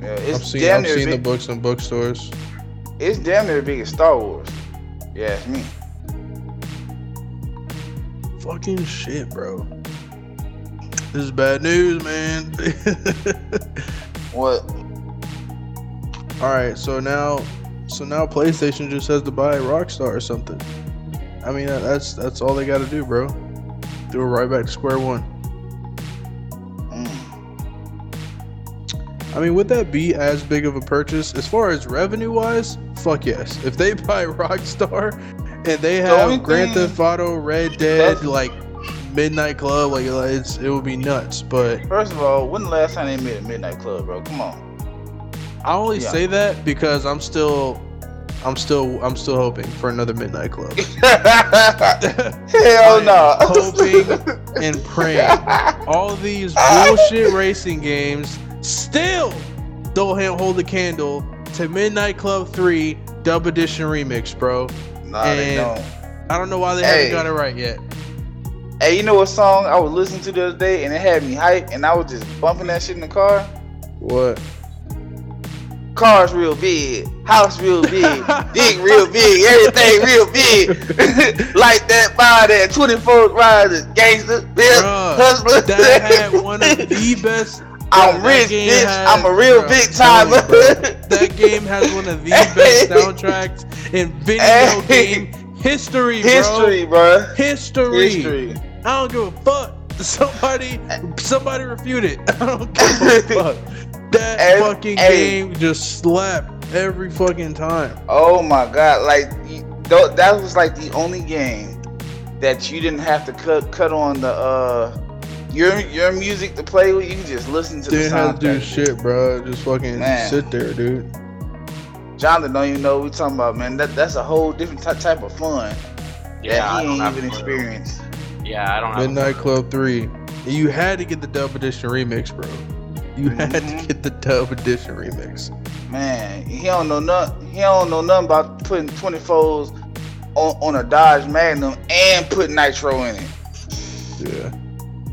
Yeah, it's I've seen damn I've seen the books in bookstores. it's damn near big as Star Wars. Yeah, it's me. Fucking shit, bro. This is bad news, man. What? All right, so now, so now PlayStation just has to buy Rockstar or something. I mean, that's that's all they got to do, bro. Do it right back to square one. I mean, would that be as big of a purchase as far as revenue wise? Fuck yes. If they buy Rockstar and they have Grand Theft Auto, Red Dead, like Midnight Club, like like, it's it would be nuts. But First of all, when the last time they made a midnight club, bro? Come on. I only Yeah. say that because I'm still, I'm still, I'm still hoping for another Midnight Club. Hell no. hoping and praying. All these bullshit racing games still don't hold the candle to Midnight Club 3 Dub Edition Remix, bro. Nah, they don't. I don't know why they Hey. haven't got it right yet. Hey, you know what song I was listening to the other day and it had me hype and I was just bumping that shit in the car? What? Cars real big, house real big, dick real big, everything real big. like that by that 24 riders, gangster, bill. That had one of the best. I'm rich, bitch. has- I'm a real bruh, big I'm timer. That game has one of the best soundtracks in video Hey. game history, bro. History, bruh. History. History. I don't give a fuck. Somebody, somebody refute it. I don't give a fuck. That Hey, fucking hey. game just slapped every fucking time. Oh my god! Like that was like the only game that you didn't have to cut cut on the uh your your music to play with. You can just listen to the Didn't have to do shit, bro. Just fucking Man. sit there, dude. Jonathan don't even know what we talking about, man. That that's a whole different ty- type of fun Yeah, I that he don't ain't have even a clue. experienced. Yeah, I don't have. a Midnight Club 3. You had to get the dub edition remix, bro. You had to Mhm. get the dub edition remix. Man, he don't know nothing. He don't know nothing about putting 24s on, on a Dodge Magnum and put nitro in it. Yeah.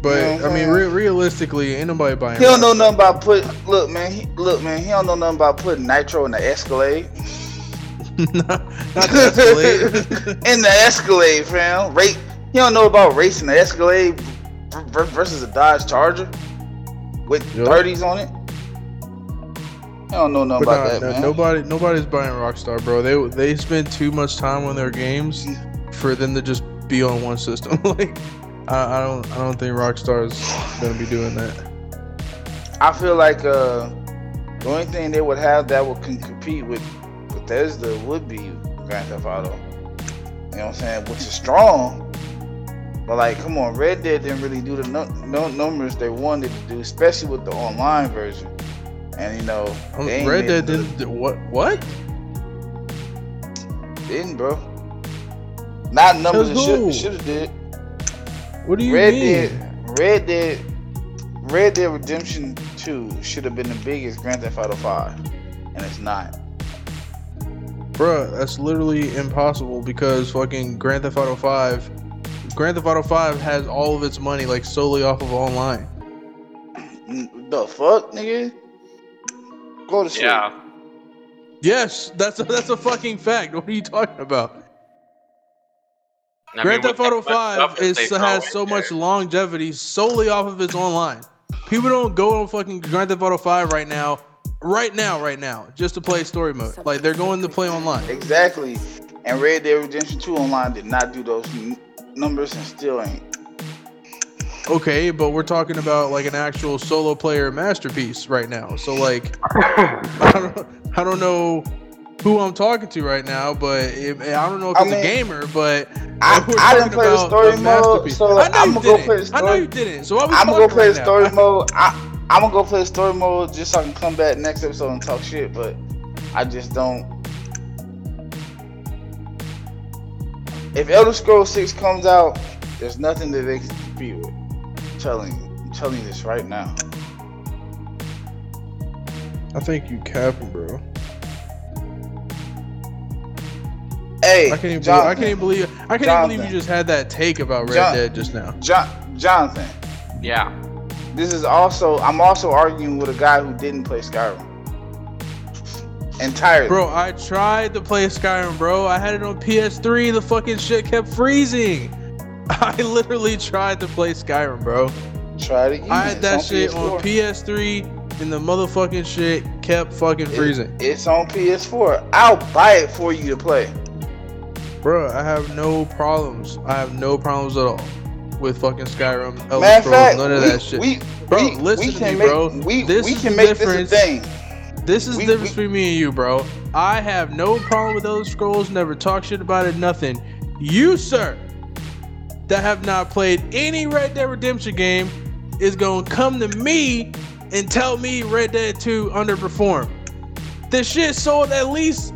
But You know I mean, re- realistically, ain't nobody buying. He don't know nothing about put. Look, man. He, look, man. He don't know nothing about putting nitro in the Escalade. not, not the Escalade. in the Escalade, fam. Rate. He don't know about racing the Escalade versus a Dodge Charger with. 30s on it. I don't know nothing about nah, that, man. nobody, nobody's buying Rockstar, bro. They they spend too much time on their games for them to just be on one system. like, I, I don't, I don't think Rockstar is gonna be doing that. I feel like uh, the only thing they would have that would can compete with Bethesda would be Grand Theft Auto. You know what I'm saying? Which is strong. But like, come on, Red Dead didn't really do the no, no numbers they wanted to do, especially with the online version. And you know, Um, Red Dead didn't. do- What? What? Didn't, bro. Not numbers it should have did. What do you Red mean? Dead, Red Dead, Red Dead Redemption Two should have been the biggest Grand Theft Auto Five, and it's not. Bruh, that's literally impossible because fucking Grand Theft Auto 5, Grand Theft Auto 5 has all of its money like solely off of online. The fuck, nigga? Go to sleep. Yeah. Yes, that's a, that's a fucking fact. What are you talking about? I Grand mean, Theft Auto that much stuff 5 that is they has in so there. much longevity solely off of its online. People don't go on fucking Grand Theft Auto 5 right now, right now, right now, just to play story mode. Like they're going to play online. Exactly. And Red Dead Redemption 2 online did not do those n- numbers and still ain't. Okay, but we're talking about like an actual solo player masterpiece right now. So like, I don't, I don't know who I'm talking to right now, but it, I don't know if I it's a gamer, but I, I didn't play the story the mode, so I know I'm you gonna go didn't. play the I know story. you didn't. So I'm gonna go play right the now. story mode. I, I'm gonna go play the story mode just so I can come back next episode and talk shit. But I just don't. If Elder Scrolls 6 comes out, there's nothing that they can compete with. I'm telling you, I'm telling you this right now. I think you capping, bro. Hey, I can't even. Believe, I can't even believe. I can't even believe you just had that take about Red Jon- Dead just now. Jon- Jonathan. Yeah. This is also I'm also arguing with a guy who didn't play Skyrim. Entirely. Bro, I tried to play Skyrim, bro. I had it on PS3. The fucking shit kept freezing. I literally tried to play Skyrim, bro. Try it again. I had that shit PS4. on PS3, and the motherfucking shit kept fucking It- freezing. it's on PS4. I'll buy it for you to play. Bro, I have no problems. I have no problems at all with fucking Skyrim, Elder Matter Scrolls, fact, none of we, that shit. we, Bro, we, listen we to me, make, bro. We, This we can make difference. this a thing. This is we- the difference we- between me and you, bro. I have no problem with Elder Scrolls, never talk shit about it, nothing. You, sir, that have not played any Red Dead Redemption game, is gonna come to me and tell me Red Dead 2 underperformed. This shit sold at least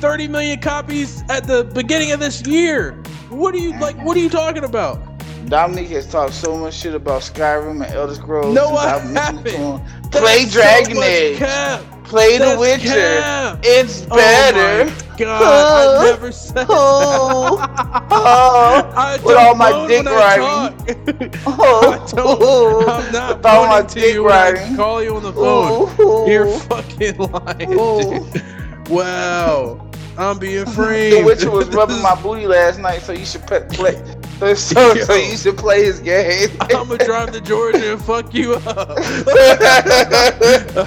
30 million copies at the beginning of this year. What are you like? What are you talking about? Dominique has talked so much shit about Skyrim and Elder Scrolls. No, I I've mentioned it to haven't. Play That's Dragon much Age. cap. Play The Witcher. cap. It's Oh better. my God, I never said Oh, that. oh, I with all my dick riding. I oh. I don't, I'm not With all my dick you riding. call you on the phone. Oh, You're fucking lying, Oh. dude. Wow. I'm being framed. The. Witcher was rubbing my booty last night, so you should play. So, so, so you should play his game. I'm gonna drive to Georgia and fuck you up.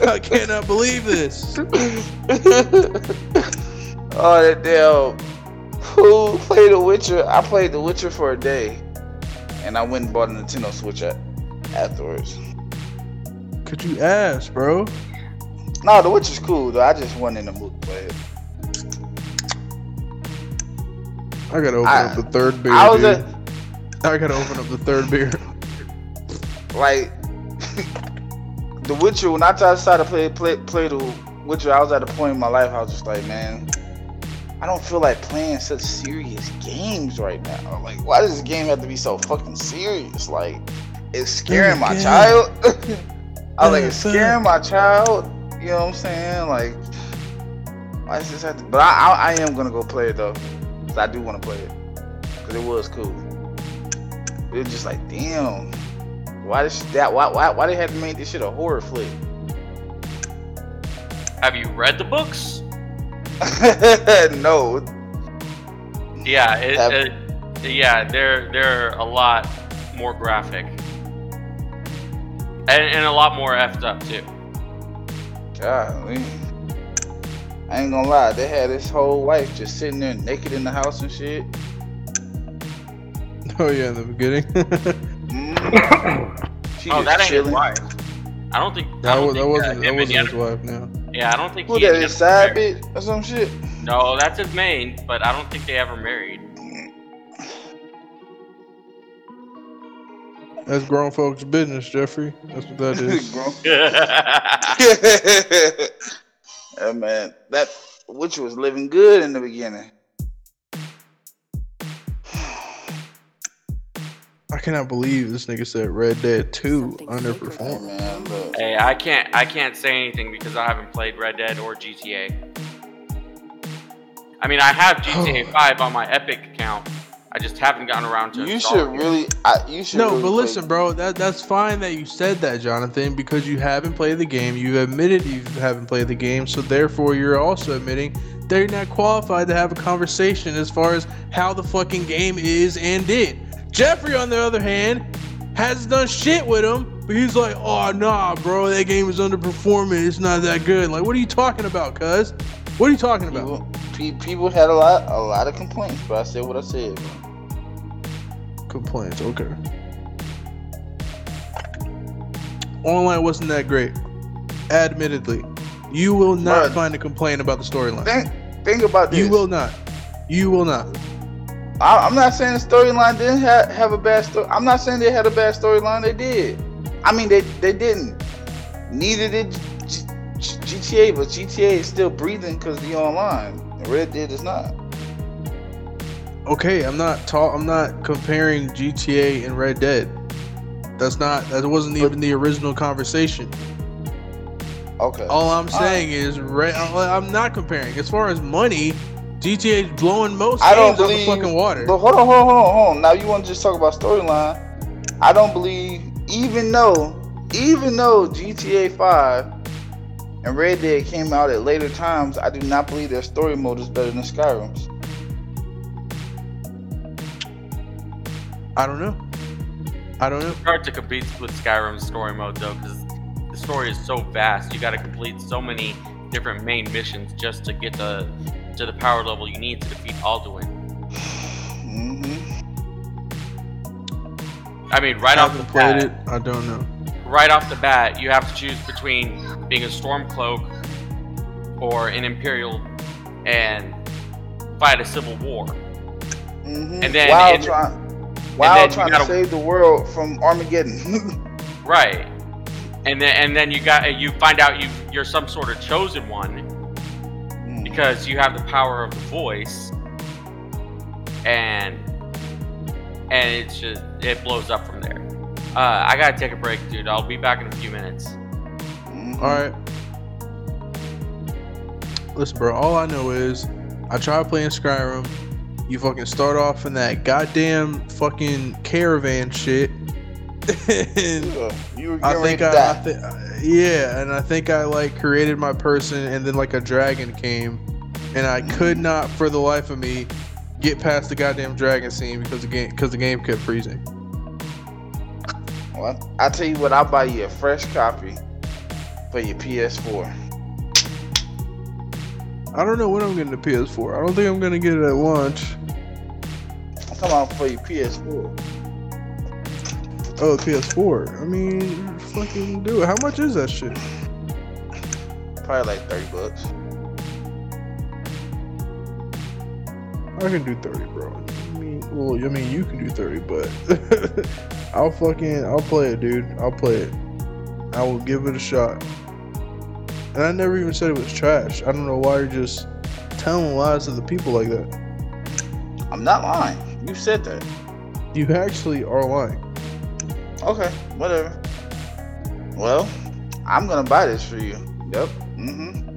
I cannot believe this. oh, that damn. Who played The Witcher? I played The Witcher for a day, and I went and bought a Nintendo Switch a- afterwards. Could you ask, bro? No, The Witcher's cool though. I just wasn't in the mood to play it. I gotta open I- up the third beer, I was dude. a, I gotta open up the third beer. like The Witcher. When I tried to play play play The Witcher, I was at a point in my life. I was just like, man, I don't feel like playing such serious games right now. Like, why does this game have to be so fucking serious? Like, it's scaring my child. I was like, it's scaring my child. You know what I'm saying? Like, why does this have to? But I, I, I am gonna go play it though, 'cause I do want to play it, cause it was cool. It was just like, damn, why this that? Why, why, why they had to make this shit a horror flick? Have you read the books? no, Yeah, it, Have- it, yeah, they're they're a lot more graphic, and, and a lot more effed up too. God, I ain't gonna lie, they had this whole wife just sitting there naked in the house and shit. Oh yeah, in the beginning. She oh, just that ain't his wife. I don't think I that, don't was, that think, uh, wasn't him that wasn't his wife now. Yeah, I don't think Who he that and is the side married. bitch or some shit? No, that's his main, but I don't think they ever married. That's grown folks' business, Jeffrey. That's what that is. Bro. yeah, yeah, man, that which was living good in the beginning. Cannot believe this nigga said Red Dead 2 Hey, underperformed. man, look. hey, I can't I can't say anything because I haven't played Red Dead or GTA. I mean, I have GTA 5 on my Epic account. I just haven't gotten around to You should really, I, you should. No, really but listen, bro, that that's fine that you said that, Jonathan, because you haven't played the game. You admitted you haven't played the game, so therefore you're also admitting that you're not qualified to have a conversation as far as how the fucking game is and did. Jeffrey, on the other hand, hasn't done shit with him, but he's like, oh nah, bro, that game is underperforming. It's not that good. Like, what are you talking about, cuz? What are you talking about? People, people had a lot, a lot of complaints, but I said what I said. Complaints, okay. Online wasn't that great. Admittedly. You will not Bruh. find a complaint about the storyline. Think about this. You will not. You will not. I, I'm not saying the storyline didn't have, have a bad story. I'm not saying they had a bad storyline. They did. I mean, they they didn't. Neither did G- G- GTA, but GTA is still breathing because the online. Red Dead is not. Okay, I'm not ta- I'm not comparing GTA and Red Dead. That's not that wasn't even the original conversation. Okay. All I'm All saying is Red, uh, I'm not comparing. As far as money, GTA is blowing most I don't games out the fucking water. But hold on, hold on, hold on, hold on. Now you want to just talk about storyline? I don't believe, even though, even though GTA Five and Red Dead came out at later times, I do not believe their story mode is better than Skyrim's. I don't know. I don't know. It's hard to compete with Skyrim's story mode though, because the story is so vast. You got to complete so many different main missions just to get the to the power level you need to defeat Alduin. Mm-hmm. I mean, right I off the bat, it. I don't know. right off the bat, you have to choose between being a Stormcloak or an Imperial and fight a civil war. Mm-hmm. And then while in- trying, while then you trying gotta- to save the world from Armageddon. Right. And then and then you got you find out you you're some sort of chosen one Mm. because you have the power of the voice and and it's just it blows up from there. Uh, I gotta take a break, dude. I'll be back in a few minutes. Mhm. All right. Listen, bro. All I know is I tried playing Skyrim. You fucking start off in that goddamn fucking caravan shit, and You were I think I, I thi- yeah, and I think I like created my person, and then like a dragon came, and I could mm. not for the life of me get past the goddamn dragon scene because the game because the game kept freezing. Well, I tell you what, I'll buy you a fresh copy for your PS4. I don't know when I'm getting the PS4. I don't think I'm gonna get it at launch. I'm talking about for your PS4. Oh, PS4. I mean, fucking do it. How much is that shit? Probably like 30 bucks. I can do 30, bro. I mean, well, I mean, you can do 30, but I'll fucking, I'll play it, dude. I'll play it. I will give it a shot. And I never even said it was trash. I don't know why you're just telling lies to the people like that. I'm not lying. You said that. You actually are lying. Okay, whatever. Well, I'm gonna buy this for you. Yep. Mm-hmm.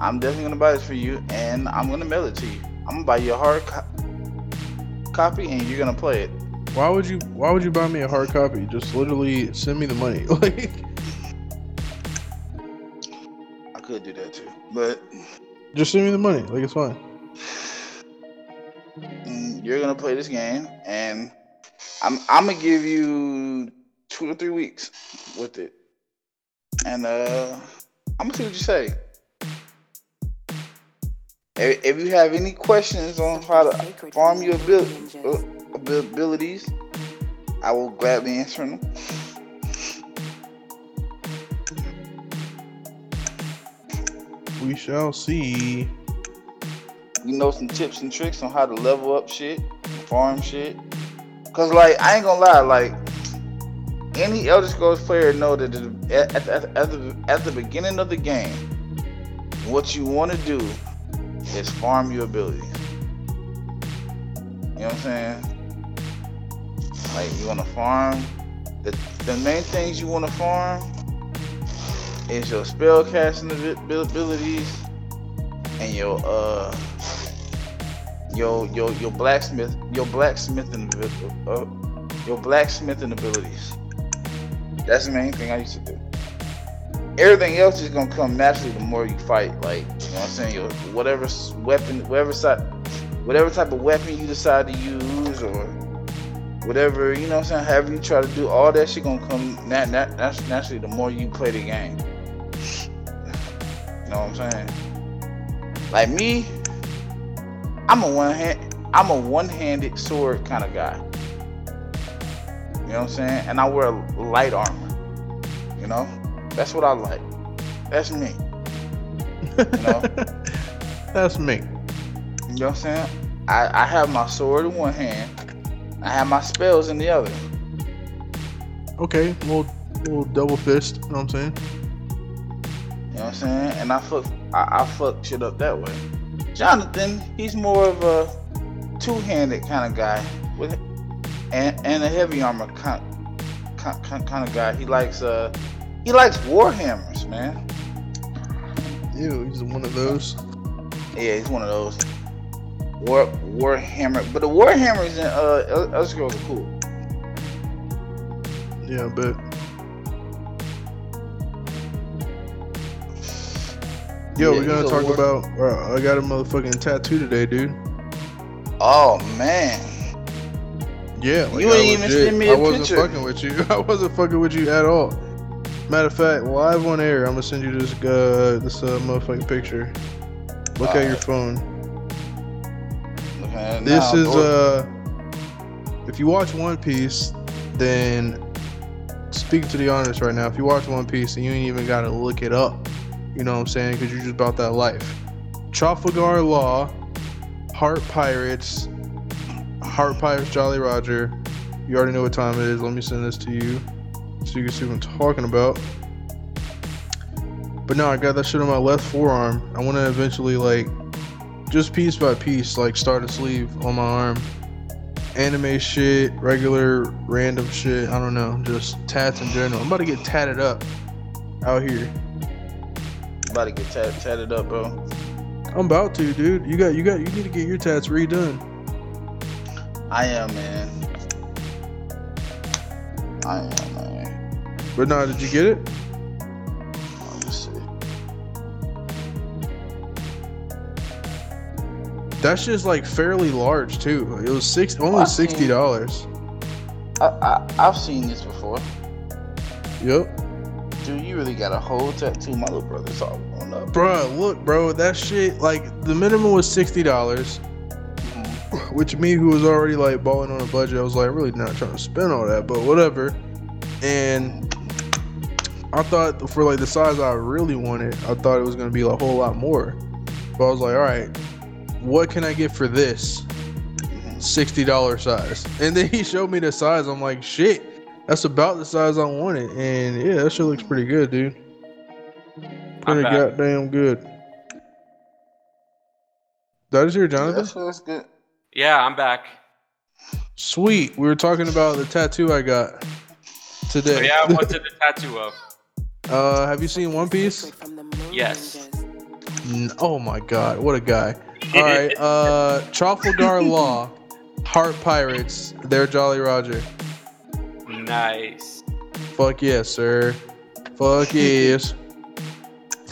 I'm definitely gonna buy this for you, and I'm gonna mail it to you. I'm gonna buy you a hard co- copy, and you're gonna play it. Why would you? Why would you buy me a hard copy? Just literally send me the money. Like, I could do that too, but just send me the money. Like, it's fine. mm, you're gonna play this game, and I'm I'm gonna give you two or three weeks with it, and uh, I'm gonna see what you say. If, if you have any questions on how to farm your abil- uh, abil- abilities, I will gladly answer them. We shall see. You know some tips and tricks on how to level up shit, farm shit. Cause like I ain't gonna lie, like any Elder Scrolls player know that at, at, at, at the, at the beginning of the game, what you want to do is farm your abilities. You know what I'm saying? Like you want to farm. The the main things you want to farm is your spell casting abilities and your uh your your your blacksmith your blacksmithing uh, your blacksmithing abilities. That's the main thing I used to do. Everything else is gonna come naturally the more you fight. Like you know what I'm saying, your whatever weapon, whatever side, whatever type of weapon you decide to use, or whatever you know what I'm saying. However you try to do, all that shit gonna come nat- nat- nat- naturally the more you play the game. You know what I'm saying? Like me, I'm a one hand I'm a one-handed sword kind of guy. You know what I'm saying? And I wear light armor. You know? That's what I like. That's me. You know? That's me. You know what I'm saying? I, I have my sword in one hand. I have my spells in the other. Okay, little, little double fist. You know what I'm saying? You know what I'm saying? And I fuck I, I fuck shit up that way. Jonathan, he's more of a two-handed kind of guy with and, and a heavy armor kind, kind, kind of guy. He likes uh he likes warhammers, man. Ew, he's one of those. Yeah, he's one of those. War warhammer, but the warhammers in uh El- Elder Scrolls are cool. Yeah, but Yo, Yeah, we're gonna talk about. Uh, I got a motherfucking tattoo today, dude. Oh man. Yeah, like You I ain't even send me I wasn't picture. fucking with you. I wasn't fucking with you at all. Matter of fact, live on air, I'm gonna send you this uh this uh motherfucking picture. Look at your phone. It This now, is boy. uh if you watch One Piece, then speak to the honest right now, if you watch One Piece and you ain't even gotta look it up, you know what I'm saying? Because you're just about that life. Trafalgar Law, Heart Pirates, Heart Pirates Jolly Roger. You already know what time it is. Let me send this to you so you can see what I'm talking about. But no, I got that shit on my left forearm. I want to eventually like just piece by piece, like start a sleeve on my arm. Anime shit, regular random shit. I don't know, just tats in general. I'm about to get tatted up out here. About to get tat- tatted up, bro. I'm about to, dude. You got, you got, you need to get your tats redone. I am, man. I am, man. But now, did you get it? Let me see. That shit's like fairly large too. It was six, only I've sixty dollars. I, I I've seen this before. Yep. Dude, you really got a whole tattoo. My little brother's all grown up. Bruh, look, bro, that shit like the minimum was sixty dollars. Mhm. which me who was already like balling on a budget, I was like really not trying to spend all that, but whatever. And I thought for like the size I really wanted, I thought it was gonna be a whole lot more. But I was like, all right, what can I get for this Mhm. sixty dollar size? And then he showed me the size. I'm like, shit, that's about the size I wanted. And yeah, that shit looks pretty good, dude. Pretty goddamn good. That is your That Jonathan. feels good. Yeah, I'm back. Sweet. We were talking about the tattoo I got So today. yeah, what's it the tattoo of? uh, have you seen One Piece? Yes. Oh my god, what a guy. All right. Uh, Trafalgar Law, Heart Pirates. They're Jolly Roger. Nice. Fuck yes, sir. Fuck yes.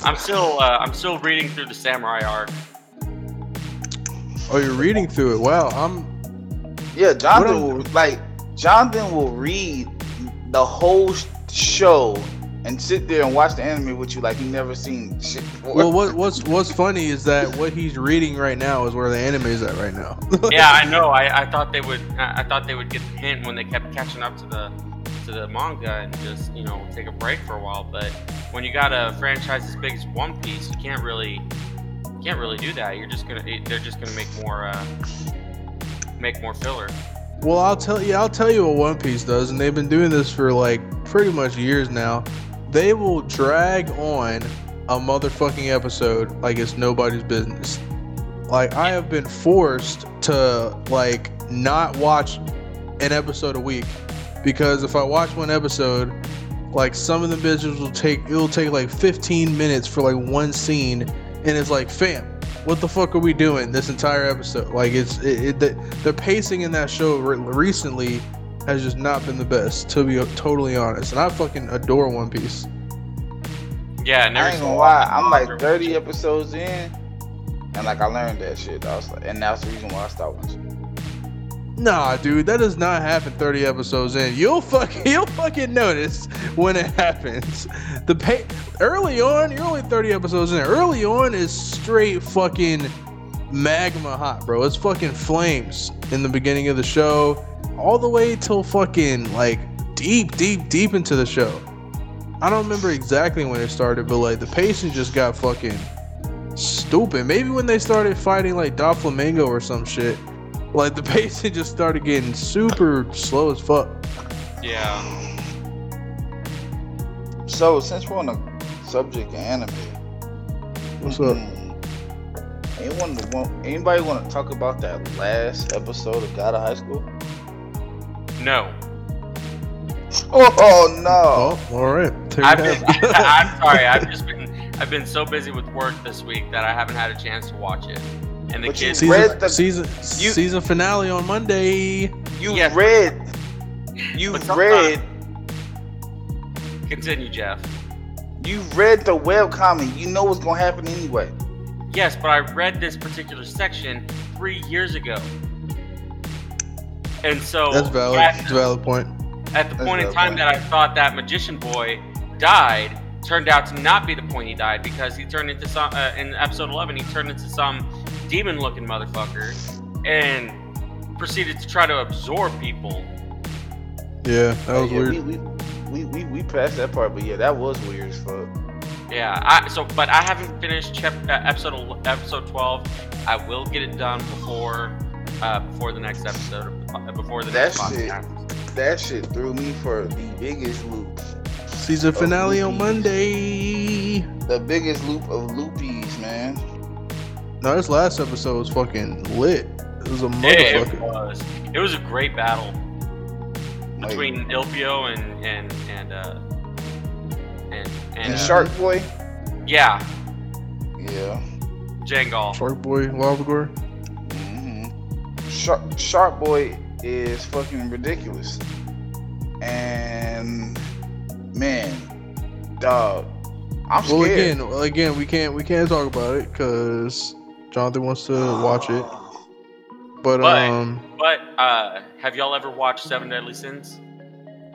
I'm still uh, I'm still reading through the samurai arc. Oh, you're reading through it. Wow. I'm. Yeah, Jonathan will like Jonathan will read the whole show and sit there and watch the anime with you like he never seen shit before. Well, what what's what's funny is that what he's reading right now is where the anime is at right now. Yeah, I know. I, I thought they would I I thought they would get the hint when they kept catching up to the to the manga and just you know take a break for a while. But when you got a franchise as big as One Piece, you can't really you can't really do that. You're just gonna they're just gonna make more uh, make more filler. Well, I'll tell you. I'll tell you what One Piece does, and they've been doing this for like pretty much years now. They will drag on a motherfucking episode like it's nobody's business. Like I have been forced to like not watch an episode a week because if I watch one episode, like some of the bitches will take it'll take like 15 minutes for like one scene, and it's like, fam, what the fuck are we doing this entire episode? Like it's it, it the, the pacing in that show re- recently has just not been the best, to be totally honest. And I fucking adore One Piece. Yeah, and I ain't gonna lie. I'm like Roger- 30 episodes in, and like I learned that shit. I was like, and that's the reason why I stopped watching. Nah, dude, that does not happen 30 episodes in. You'll fucking you'll fucking notice when it happens. The pay early on, you're only 30 episodes in. Early on is straight fucking magma hot, bro. It's fucking flames in the beginning of the show, all the way till fucking like deep, deep, deep into the show. I don't remember exactly when it started, but like the pacing just got fucking stupid. Maybe when they started fighting like Doflamingo or some shit. Like the pacing just started getting super slow as fuck. Yeah. So since we're on the subject of anime, What's up? hmm, anyone want anybody want to talk about that last episode of God of High School? No. Oh, no! Oh, all right. There I've have been, it. I'm sorry. I've just been I've been so busy with work this week that I haven't had a chance to watch it. And the But kids, season, read the- season, you- season finale on Monday. You Yes. read, you read, continue, Jeff. You read the web webcomic. You know what's gonna happen anyway. Yes, but I read this particular section three years ago. And so That's valid. at, That's a valid point. at the That's point in time point. that I thought that magician boy died, turned out to not be the point he died because he turned into some uh, in episode 11 he turned into some demon looking motherfucker and proceeded to try to absorb people. Yeah, that was Yeah, weird. We, we, we, we, we passed that part, but yeah, that was weird as fuck. Yeah, I so but I haven't finished chap, uh, episode el- episode 12. I will get it done before uh, before the next episode of the, po- before the next That shit. podcast. That shit threw me for the biggest loop. Season finale on Monday. The biggest loop of loopies, man. No, this last episode was fucking lit. It was a Yeah, it motherfucker. was. It was a great battle Like, between Ilpio and and and uh and and, and uh, Shark Boy. yeah, Yeah. Jangal. Shark Boy, Wildagore. Shark, Shark Boy is fucking ridiculous. And man, dog, I'm Well, scared. again, well, again, we can't we can't talk about it because Jonathan wants to watch it. But But- um, But uh have y'all ever watched Seven Deadly Sins?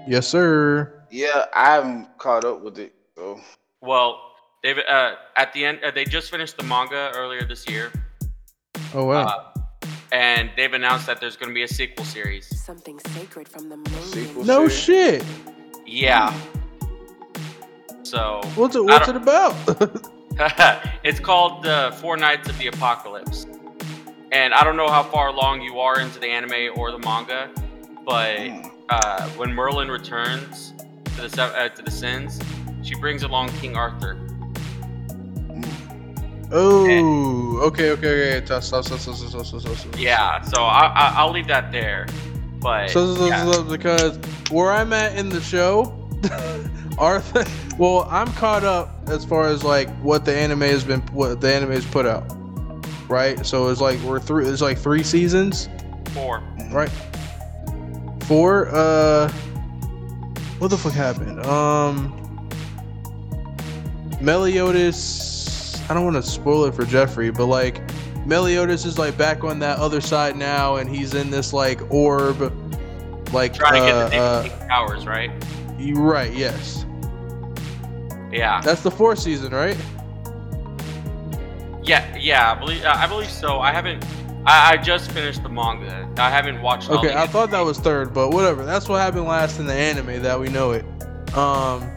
yes, sir. Yeah, I haven't caught up with it. So Well, they've uh at the end uh, they just finished the manga earlier this year. Oh wow. Uh, and they've announced that there's going to be a sequel series. Something sacred from the sequel moon. no series? shit. Yeah. So What's it? What's it about? it's called the Four Knights of the Apocalypse. And I don't know how far along you are into the anime or the manga, but mm, uh, when Merlin returns to the uh, to the Sins, she brings along King Arthur. Oh, okay, okay, okay. Stop, stop, stop. Yeah, so I, I, I'll leave that there. But So, so, so, yeah. so, because where I'm at in the show, Arthur. Well, I'm caught up as far as like what the anime has been, what the anime has put out, right? So it's like we're through. It's like three seasons, four. right? Four. Uh, what the fuck happened? Um, Meliodas. I don't want to spoil it for Jeffrey, but like Meliodas is like back on that other side now, and he's in this like orb, like Trying to get the uh, powers, right? uh, you right? Yes, Yeah. that's the fourth season, right? Yeah, yeah, I believe uh, I believe so. I haven't. I, I just finished the manga. I haven't watched. all Okay, I thought that was third, but whatever. That's what happened last in the anime that we know it. Um,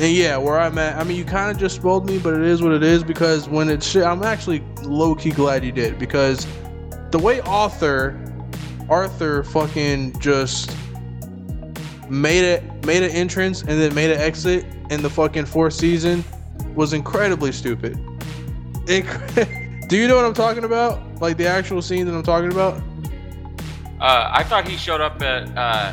and yeah, where I'm at, I mean, you kind of just spoiled me, but it is what it is because when it's shit, I'm actually low key glad you did because the way Arthur, Arthur fucking just made it, made an entrance and then made an exit in the fucking fourth season was incredibly stupid. Do you know what I'm talking about? Like the actual scene that I'm talking about? Uh, I thought he showed up at uh,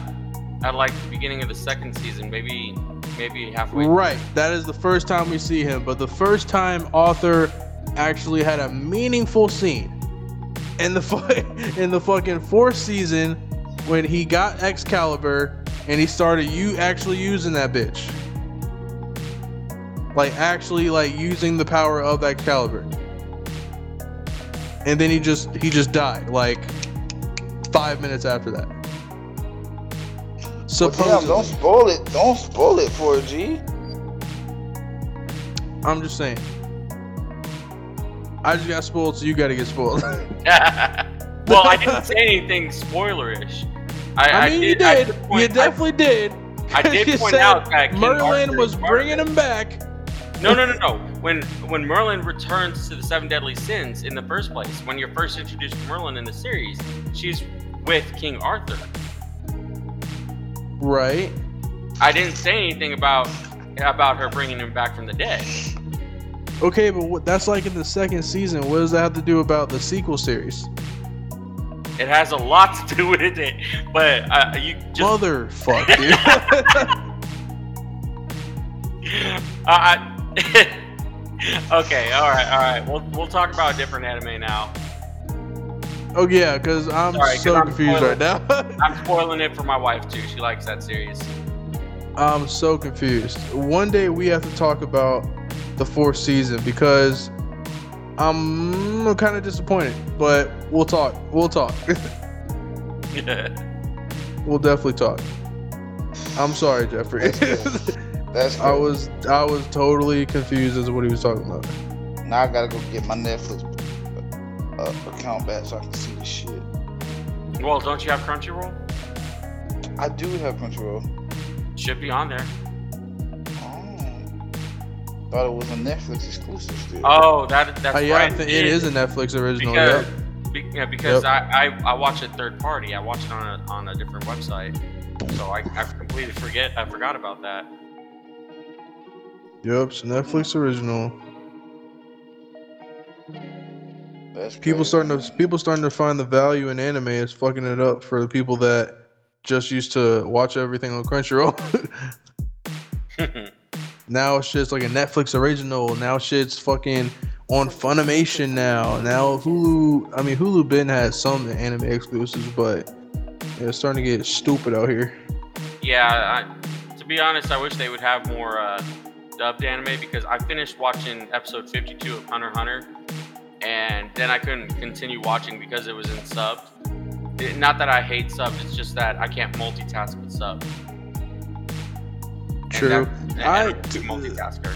at like the beginning of the second season, maybe maybe halfway. Right. That is the first time we see him, but the first time Arthur actually had a meaningful scene in the in the fucking fourth season when he got Excalibur and he started you actually using that bitch. Like actually like using the power of Excalibur. And then he just he just died like 5 minutes after that. Well, Supposedly. damn, don't spoil it. Don't spoil it for a G. I'm just saying. I just got spoiled, so you got to get spoiled. well, I didn't say anything spoilerish. I, I mean, you I did. point- you definitely did. I did point out that King Merlin Arthur was is part of bringing him back. No, no, no, no. When when Merlin returns to the seven deadly sins in the first place, when you're first introduced to Merlin in the series, she's with King Arthur. Right. I didn't say anything about about her bringing him back from the dead. Okay, but what, that's like in the second season. What does that have to do about the sequel series? It has a lot to do with it, but uh, you just Motherfuck, dude. uh, I, okay, all right, all right. We'll we'll talk about a different anime now. Oh yeah, because I'm Sorry, 'cause so I'm confused right now. I'm spoiling it for my wife too. She likes that series. I'm so confused. One day we have to talk about the fourth season because I'm kind of disappointed. But we'll talk. We'll talk. Yeah. We'll definitely talk. I'm sorry, Jeffrey. That's good. That's I was I was totally confused as to what he was talking about. Now I gotta go get my Netflix uh, account back so I can see the shit. well, don't you have Crunchyroll? I do have control. Should be on there. Oh. Thought it was a Netflix exclusive still. Oh, that that's Uh, yeah, right. think it is a Netflix original. because Yep. be, yeah, because Yep. I, I I watch it third party. I watch it on a on a different website. So I, I completely forget I forgot about that. Yep. It's a Netflix original. That's People crazy. starting to people starting to find the value in anime is fucking it up for the people that just used to watch everything on Crunchyroll. now it's just like a Netflix original. Now shit's fucking on Funimation now. Now Hulu. I mean Hulu been has some anime exclusives, but it's starting to get stupid out here. yeah, I, to be honest, I wish they would have more uh, dubbed anime because I finished watching episode 52 of Hunter Hunter, and then I couldn't continue watching because it was in subs. It- not that I hate subs, it's just that I can't multitask with subs. And True. that- and I- multitasker.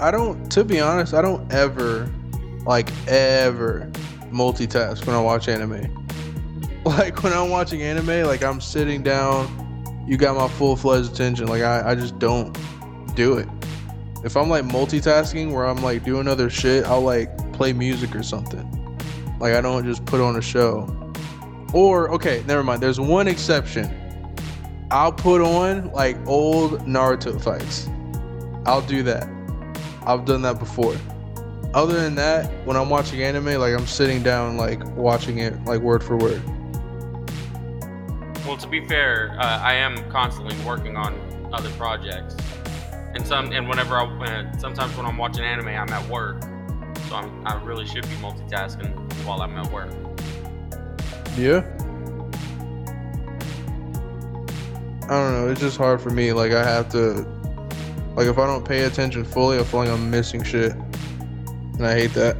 I don't. To be honest, I don't ever, like ever, multitask when I watch anime. Like when I'm watching anime, like I'm sitting down, you got my full fledged attention. Like I, I just don't do it. If I'm like multitasking where I'm like doing other shit, I'll like play music or something. Like I don't just put on a show. Or okay, never mind. There's one exception. I'll put on like old Naruto fights. I'll do that. I've done that before. Other than that, when I'm watching anime, like I'm sitting down, like watching it, like word for word. Well, to be fair, uh, I am constantly working on other projects, and some and whenever I uh, sometimes when I'm watching anime, I'm at work, so I'm, I really should be multitasking while I'm at work. Yeah. I don't know. It's just hard for me. Like I have to, like if I don't pay attention fully, I feel like I'm missing shit, and I hate that.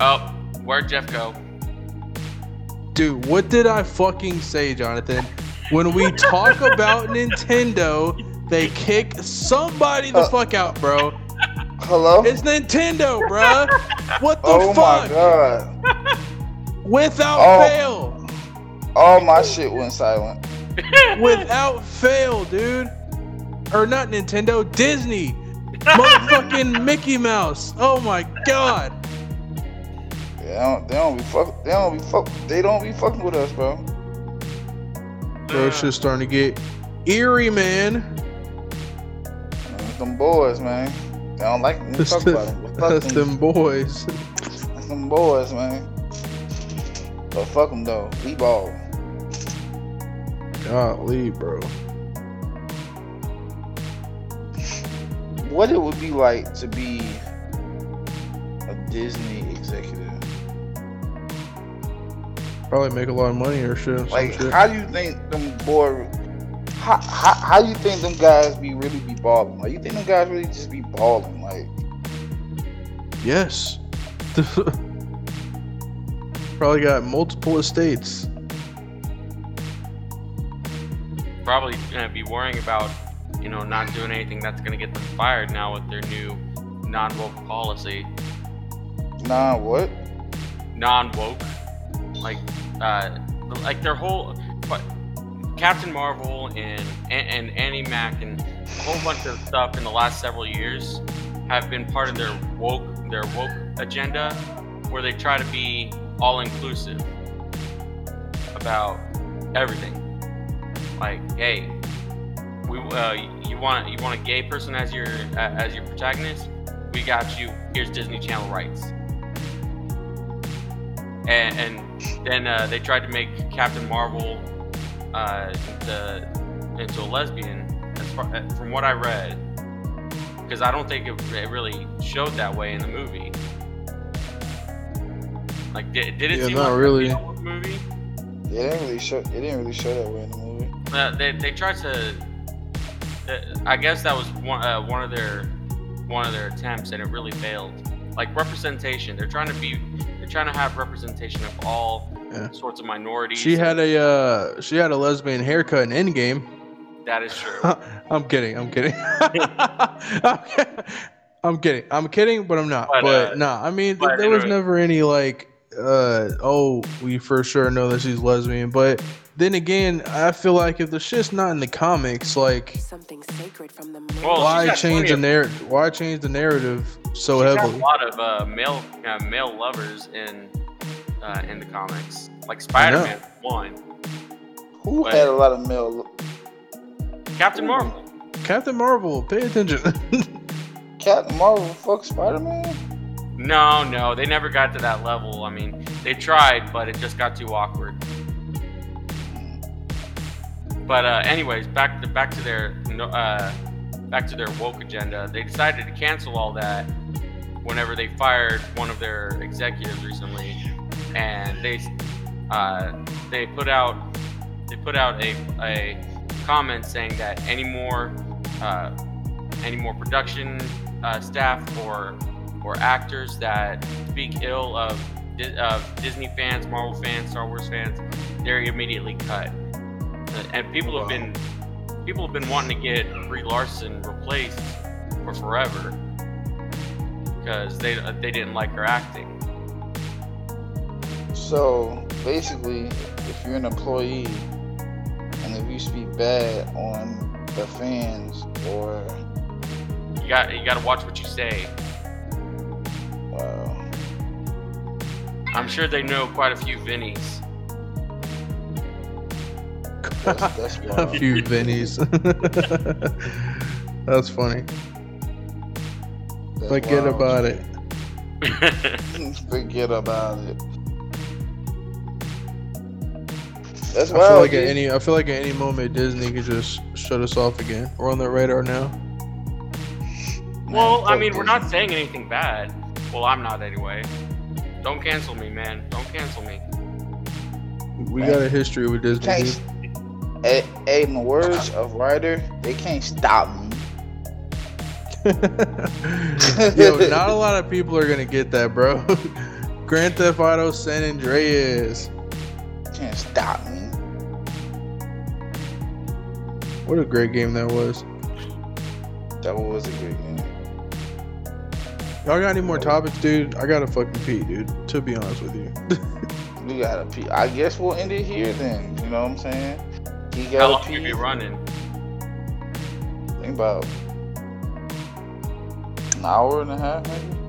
Oh, where'd Jeff go? Dude, what did I fucking say, Jonathan? When we talk about Nintendo, they kick somebody the Uh, fuck out, bro. Hello? It's Nintendo, bruh. What the oh my fuck? god. Without Oh. fail. All my shit went silent. Without fail, dude. Or not Nintendo, Disney. Motherfucking Mickey Mouse. Oh my god. They don't, they don't be fuck. They don't be fuck. They don't be fucking with us, bro. Bro, it's just starting to get eerie, man. That's them boys, man. They don't like to That's, talk about them. That's them. them boys. That's them boys, man. But fuck them though. We ball. Golly, bro. What it would be like to be a Disney executive? Probably make a lot of money or shit. Like, shit. how do you think them boy? How, how, how you think them guys be really be balling? Like, you think them guys really just be balling? Like, Yes. Probably got multiple estates. Probably gonna be worrying about, you know, not doing anything that's gonna get them fired now with their new non-woke policy. nah, what? non-woke, like uh, like their whole what Captain Marvel and and, Annie Mac and a whole bunch of stuff in the last several years have been part of their woke their woke agenda, where they try to be all inclusive about everything. Like, hey, we uh, you want you want a gay person as your as your protagonist? We got you. Here's Disney Channel rights and, and then uh, they tried to make Captain Marvel uh, into, into a lesbian, as far, uh, from what I read, because I don't think it, it really showed that way in the movie. Like, did, did it Yeah, seem not like really. that in the movie? It didn't really show. It didn't really show that way in the movie. Uh, they, they tried to uh, I guess that was one uh, one of their one of their attempts, and it really failed. Like representation, they're trying to be, they're trying to have representation of all Yeah. sorts of minorities. She had a uh, she had a lesbian haircut in Endgame. that is true. I'm kidding. I'm kidding. I'm kidding. I'm kidding, but I'm not. But, But, uh, nah, I mean, but there was anyway. never any like, uh, oh, we for sure know that she's lesbian. But then again, I feel like if the shit's not in the comics, like, Something sacred from the Well, why change the narrative? Why change the narrative so She's got a lot of uh, male uh, male lovers in uh, in the comics, like Spider-Man one, Who But- had a lot of male? Captain Marvel. Captain Marvel, pay attention. Captain Marvel fuck Spider Man. No, no, they never got to that level. I mean, they tried, but it just got too awkward. But uh, anyways, back to back to their uh, back to their woke agenda. They decided to cancel all that whenever they fired one of their executives recently, and they uh, they put out they put out a, a comment saying that any more uh, any more production uh, staff or or actors that speak ill of, of Disney fans, Marvel fans, Star Wars fans, they're immediately cut. Uh, And people have been people have been wanting to get Brie Larson replaced for forever because they they didn't like her acting. So basically, if you're an employee and if you speak bad on the fans or You got you got to watch what you say. uh, I'm sure they know quite a few Vinnies. that's, that's a few Vinnies. That's funny. That's Forget wild. about it. Forget about it. That's I feel wild. like at any I feel like at any moment Disney could just shut us off again. We're on their radar now. well, I mean, we're not saying anything bad. Well, I'm not anyway. Don't cancel me, man. Don't cancel me. We Man. got a history with Disney. Hey, hey, dude. in the words of Ryder, they can't stop me. Yo, not a lot of people are gonna get that, bro. Grand Theft Auto San Andreas. Can't stop me. What a great game that was. That was a good game. Y'all got any more topics, dude? I gotta fucking pee, dude. To be honest with you. We gotta pee. I guess we'll end it here then. You know what I'm saying? He How gotta long pee. you be running? Think about an hour and a half, maybe.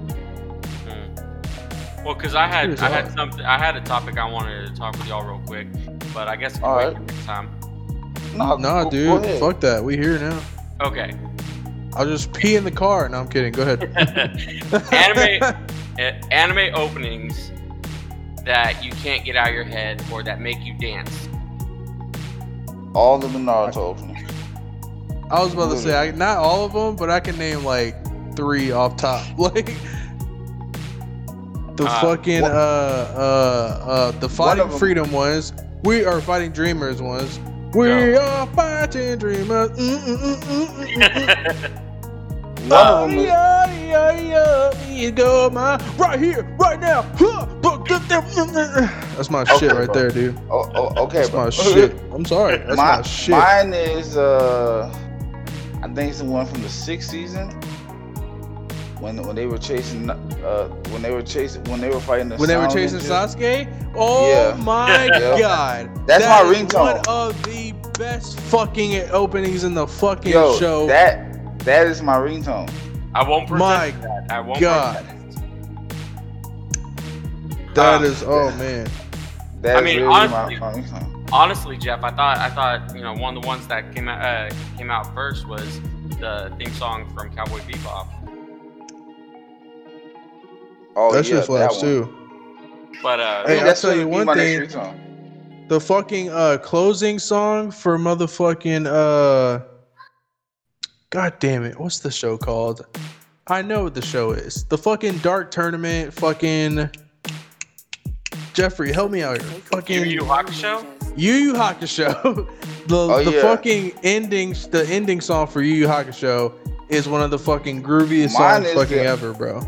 Well, because I had I had something I had a topic I wanted to talk with y'all real quick, but I guess we can All right. next time. No, nah, go- go dude. ahead. Fuck that. We here now. Okay. I'll just pee in the car. No, I'm kidding. Go ahead. anime anime openings that you can't get out of your head or that make you dance. All of the Naruto openings. I was about to say, I, not all of them, but I can name like three off top. Like the Uh, fucking uh what- uh uh the fighting of 'em- freedom ones. We are fighting dreamers ones. We Go. are fighting dreamers. One Oh, of them is, yeah, yeah, yeah. You go, my right here, right now. Huh, but get them- That's my Okay, shit right bro. there, dude. oh, oh, okay, That's bro. my shit. I'm sorry. That's my, My- shit. Mine is uh, I think it's the one from the sixth season. When when they were chasing uh when they were chasing when they were fighting the when they were chasing Ninjas. Sasuke. Oh Yeah. my Yeah. god, That's That my is ringtone. One of the best fucking openings in the fucking Yo, show. that that is my ringtone. I won't pretend My that. I won't God. pretend. That Ah. oh man. That I is mean, really honestly- my, my ringtone. Honestly, Jeff, I thought I thought you know one of the ones that came out uh, came out first was the theme song from Cowboy Bebop. Oh that yeah, shit slaps that too. But uh, Hey, I'll tell you one thing. The fucking uh closing song for motherfucking uh God damn it, what's the show called? I know what the show is. The fucking dark tournament fucking Jeffrey, help me out here. Sacred Fucking Yu Yu Hakusho? Yu Yu Hakusho. The Oh, the yeah. fucking endings, the ending song for Yu Yu Hakusho is one of the fucking grooviest Mine songs fucking the- ever, bro.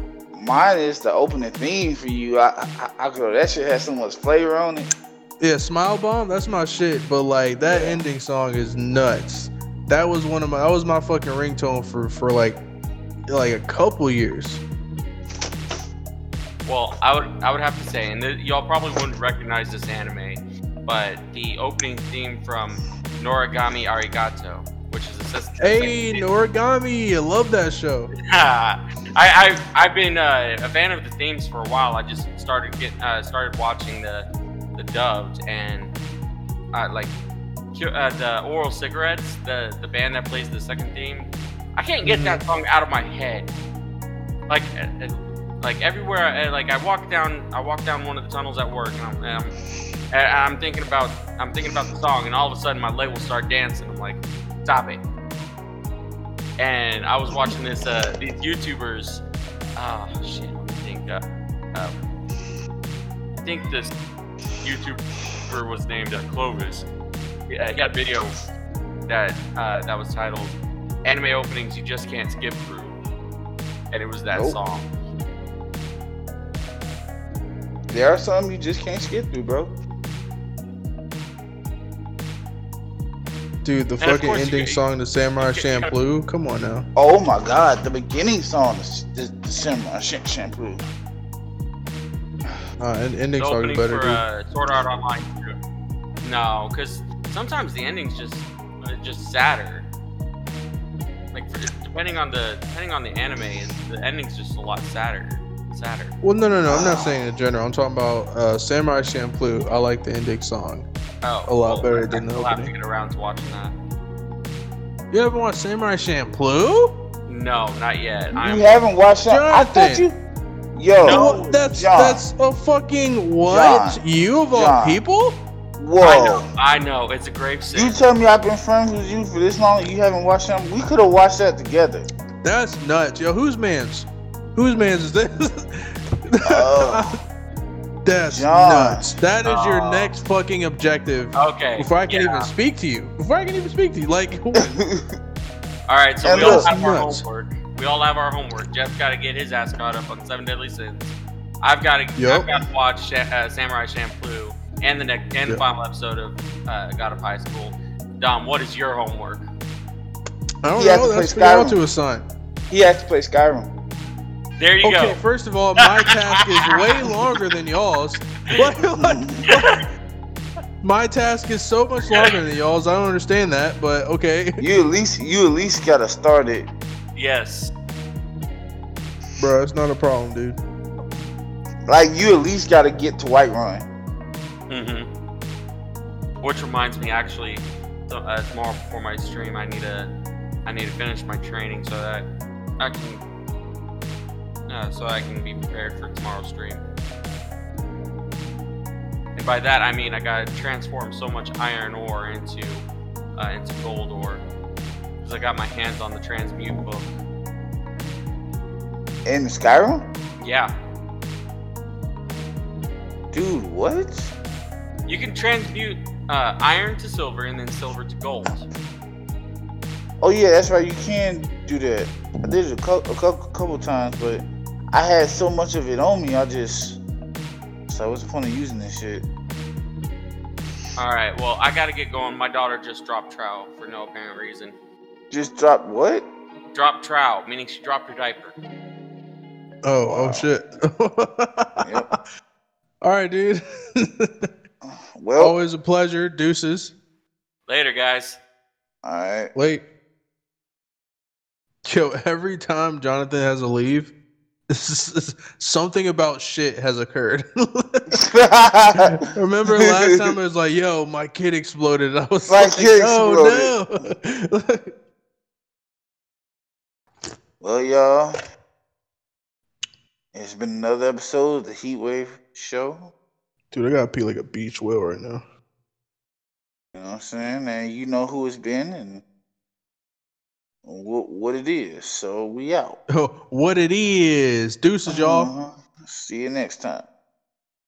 Mine is the opening theme for you. I, I, I go, that shit has so much flavor on it. Yeah, Smile Bomb, that's my shit. But like that Yeah. ending song is nuts. That was one of my that was my fucking ringtone for for like like a couple years. Well, I would I would have to say, and th- y'all probably wouldn't recognize this anime, but the opening theme from Noragami Aragoto, which is a sis- Hey, Noragami, I love that show. I, I I've been uh, a fan of the themes for a while. I just started get uh, started watching the the dubbed and uh, like uh, the Oral Cigarettes, the the band that plays the second theme. I can't get that song out of my head. Like uh, uh, like everywhere, I, like I walk down I walk down one of the tunnels at work and I'm, and I'm and I'm thinking about I'm thinking about the song and all of a sudden my leg will start dancing. I'm like, stop it and I was watching this uh these YouTubers. Oh shit, I think uh, uh, I think this YouTuber was named uh, Clovis. Yeah, he got a video that uh, that was titled "Anime Openings You Just Can't Skip Through," and it was that Nope. song. There are some you just can't skip through, bro. Dude, the of fucking course you ending song to Samurai you get- Champloo. Come on now. Oh my god, the beginning song is the, the Samurai Sh- Shampoo. Uh, and ending The song is better, for dude. uh, Sword Art Online. too. No, because sometimes the ending's just uh, just sadder. Like for, depending on the depending on the anime, it's- the ending's just a lot sadder. Sadder. Well, no, no, no. I'm not saying in general. I'm talking about uh, Samurai Champloo. I like the ending song. Oh, A lot well, better I- than the I'll have to opening. get around to watching that. You ever watched Samurai Champloo? No, not yet. I'm, You haven't watched that? I thought you. Yo, No, That's John. that's a fucking what? John. You of all John. people? Whoa. I know. I know. It's a grave sin. You tell me I've been friends with you for this long and you haven't watched them? We could have watched that together. That's nuts, yo. Whose man's? Whose man's is this? Oh. That's nuts. That is your Oh. next fucking objective. okay. Before I can yeah. even speak to you. Before I can even speak to you. Like, All right. So And we all have our homework. We all have our homework. Jeff's got to get his ass caught up on Seven Deadly Sins. I've got to. Yup. I've got to watch uh, Samurai Champloo and the next and the final episode of uh, God of High School. Dom, what is your homework? I don't He know. That's for y'all to assign. he has to play Skyrim. There you Okay, go. first of all, my task is way longer than y'all's. Like, like, my task is so much longer than y'all's. I don't understand that, but okay, You at least you at least gotta start it. Yes. bro, it's not a problem, dude. Like you at least gotta get to Whiterun. Mm-hmm. Which reminds me, actually, so, uh, tomorrow before my stream, I need to, I need to finish my training so that I can, uh, so I can be prepared for tomorrow's stream. And by that I mean I gotta transform so much iron ore into, uh, into gold ore, because I got my hands on the transmute book. In Skyrim? Yeah, Dude, what? you can transmute uh, iron to silver and then silver to gold. Oh yeah, that's right. You can do that. I did it a couple, a couple, couple times, but I had so much of it on me. I just so what's the point of using this shit? All right. Well, I gotta get going. My daughter just dropped trout for no apparent reason. Just dropped what? Dropped trout, meaning she dropped her diaper. Oh, oh Wow. oh shit. Yep. All right, dude. Well, Always a pleasure. Deuces. Later, guys. all right. Wait. Yo, every time Jonathan has a leave, something about shit has occurred. Remember last time it was like, yo, my kid exploded. I was My like, kid oh no. well, y'all, it's been another episode of the Heat Wave Show. Dude, I gotta pee like a beach whale right now. You know what I'm saying? And you know who it's been and what what it is. So we out. What it is. Deuces, y'all. Uh-huh. See you next time.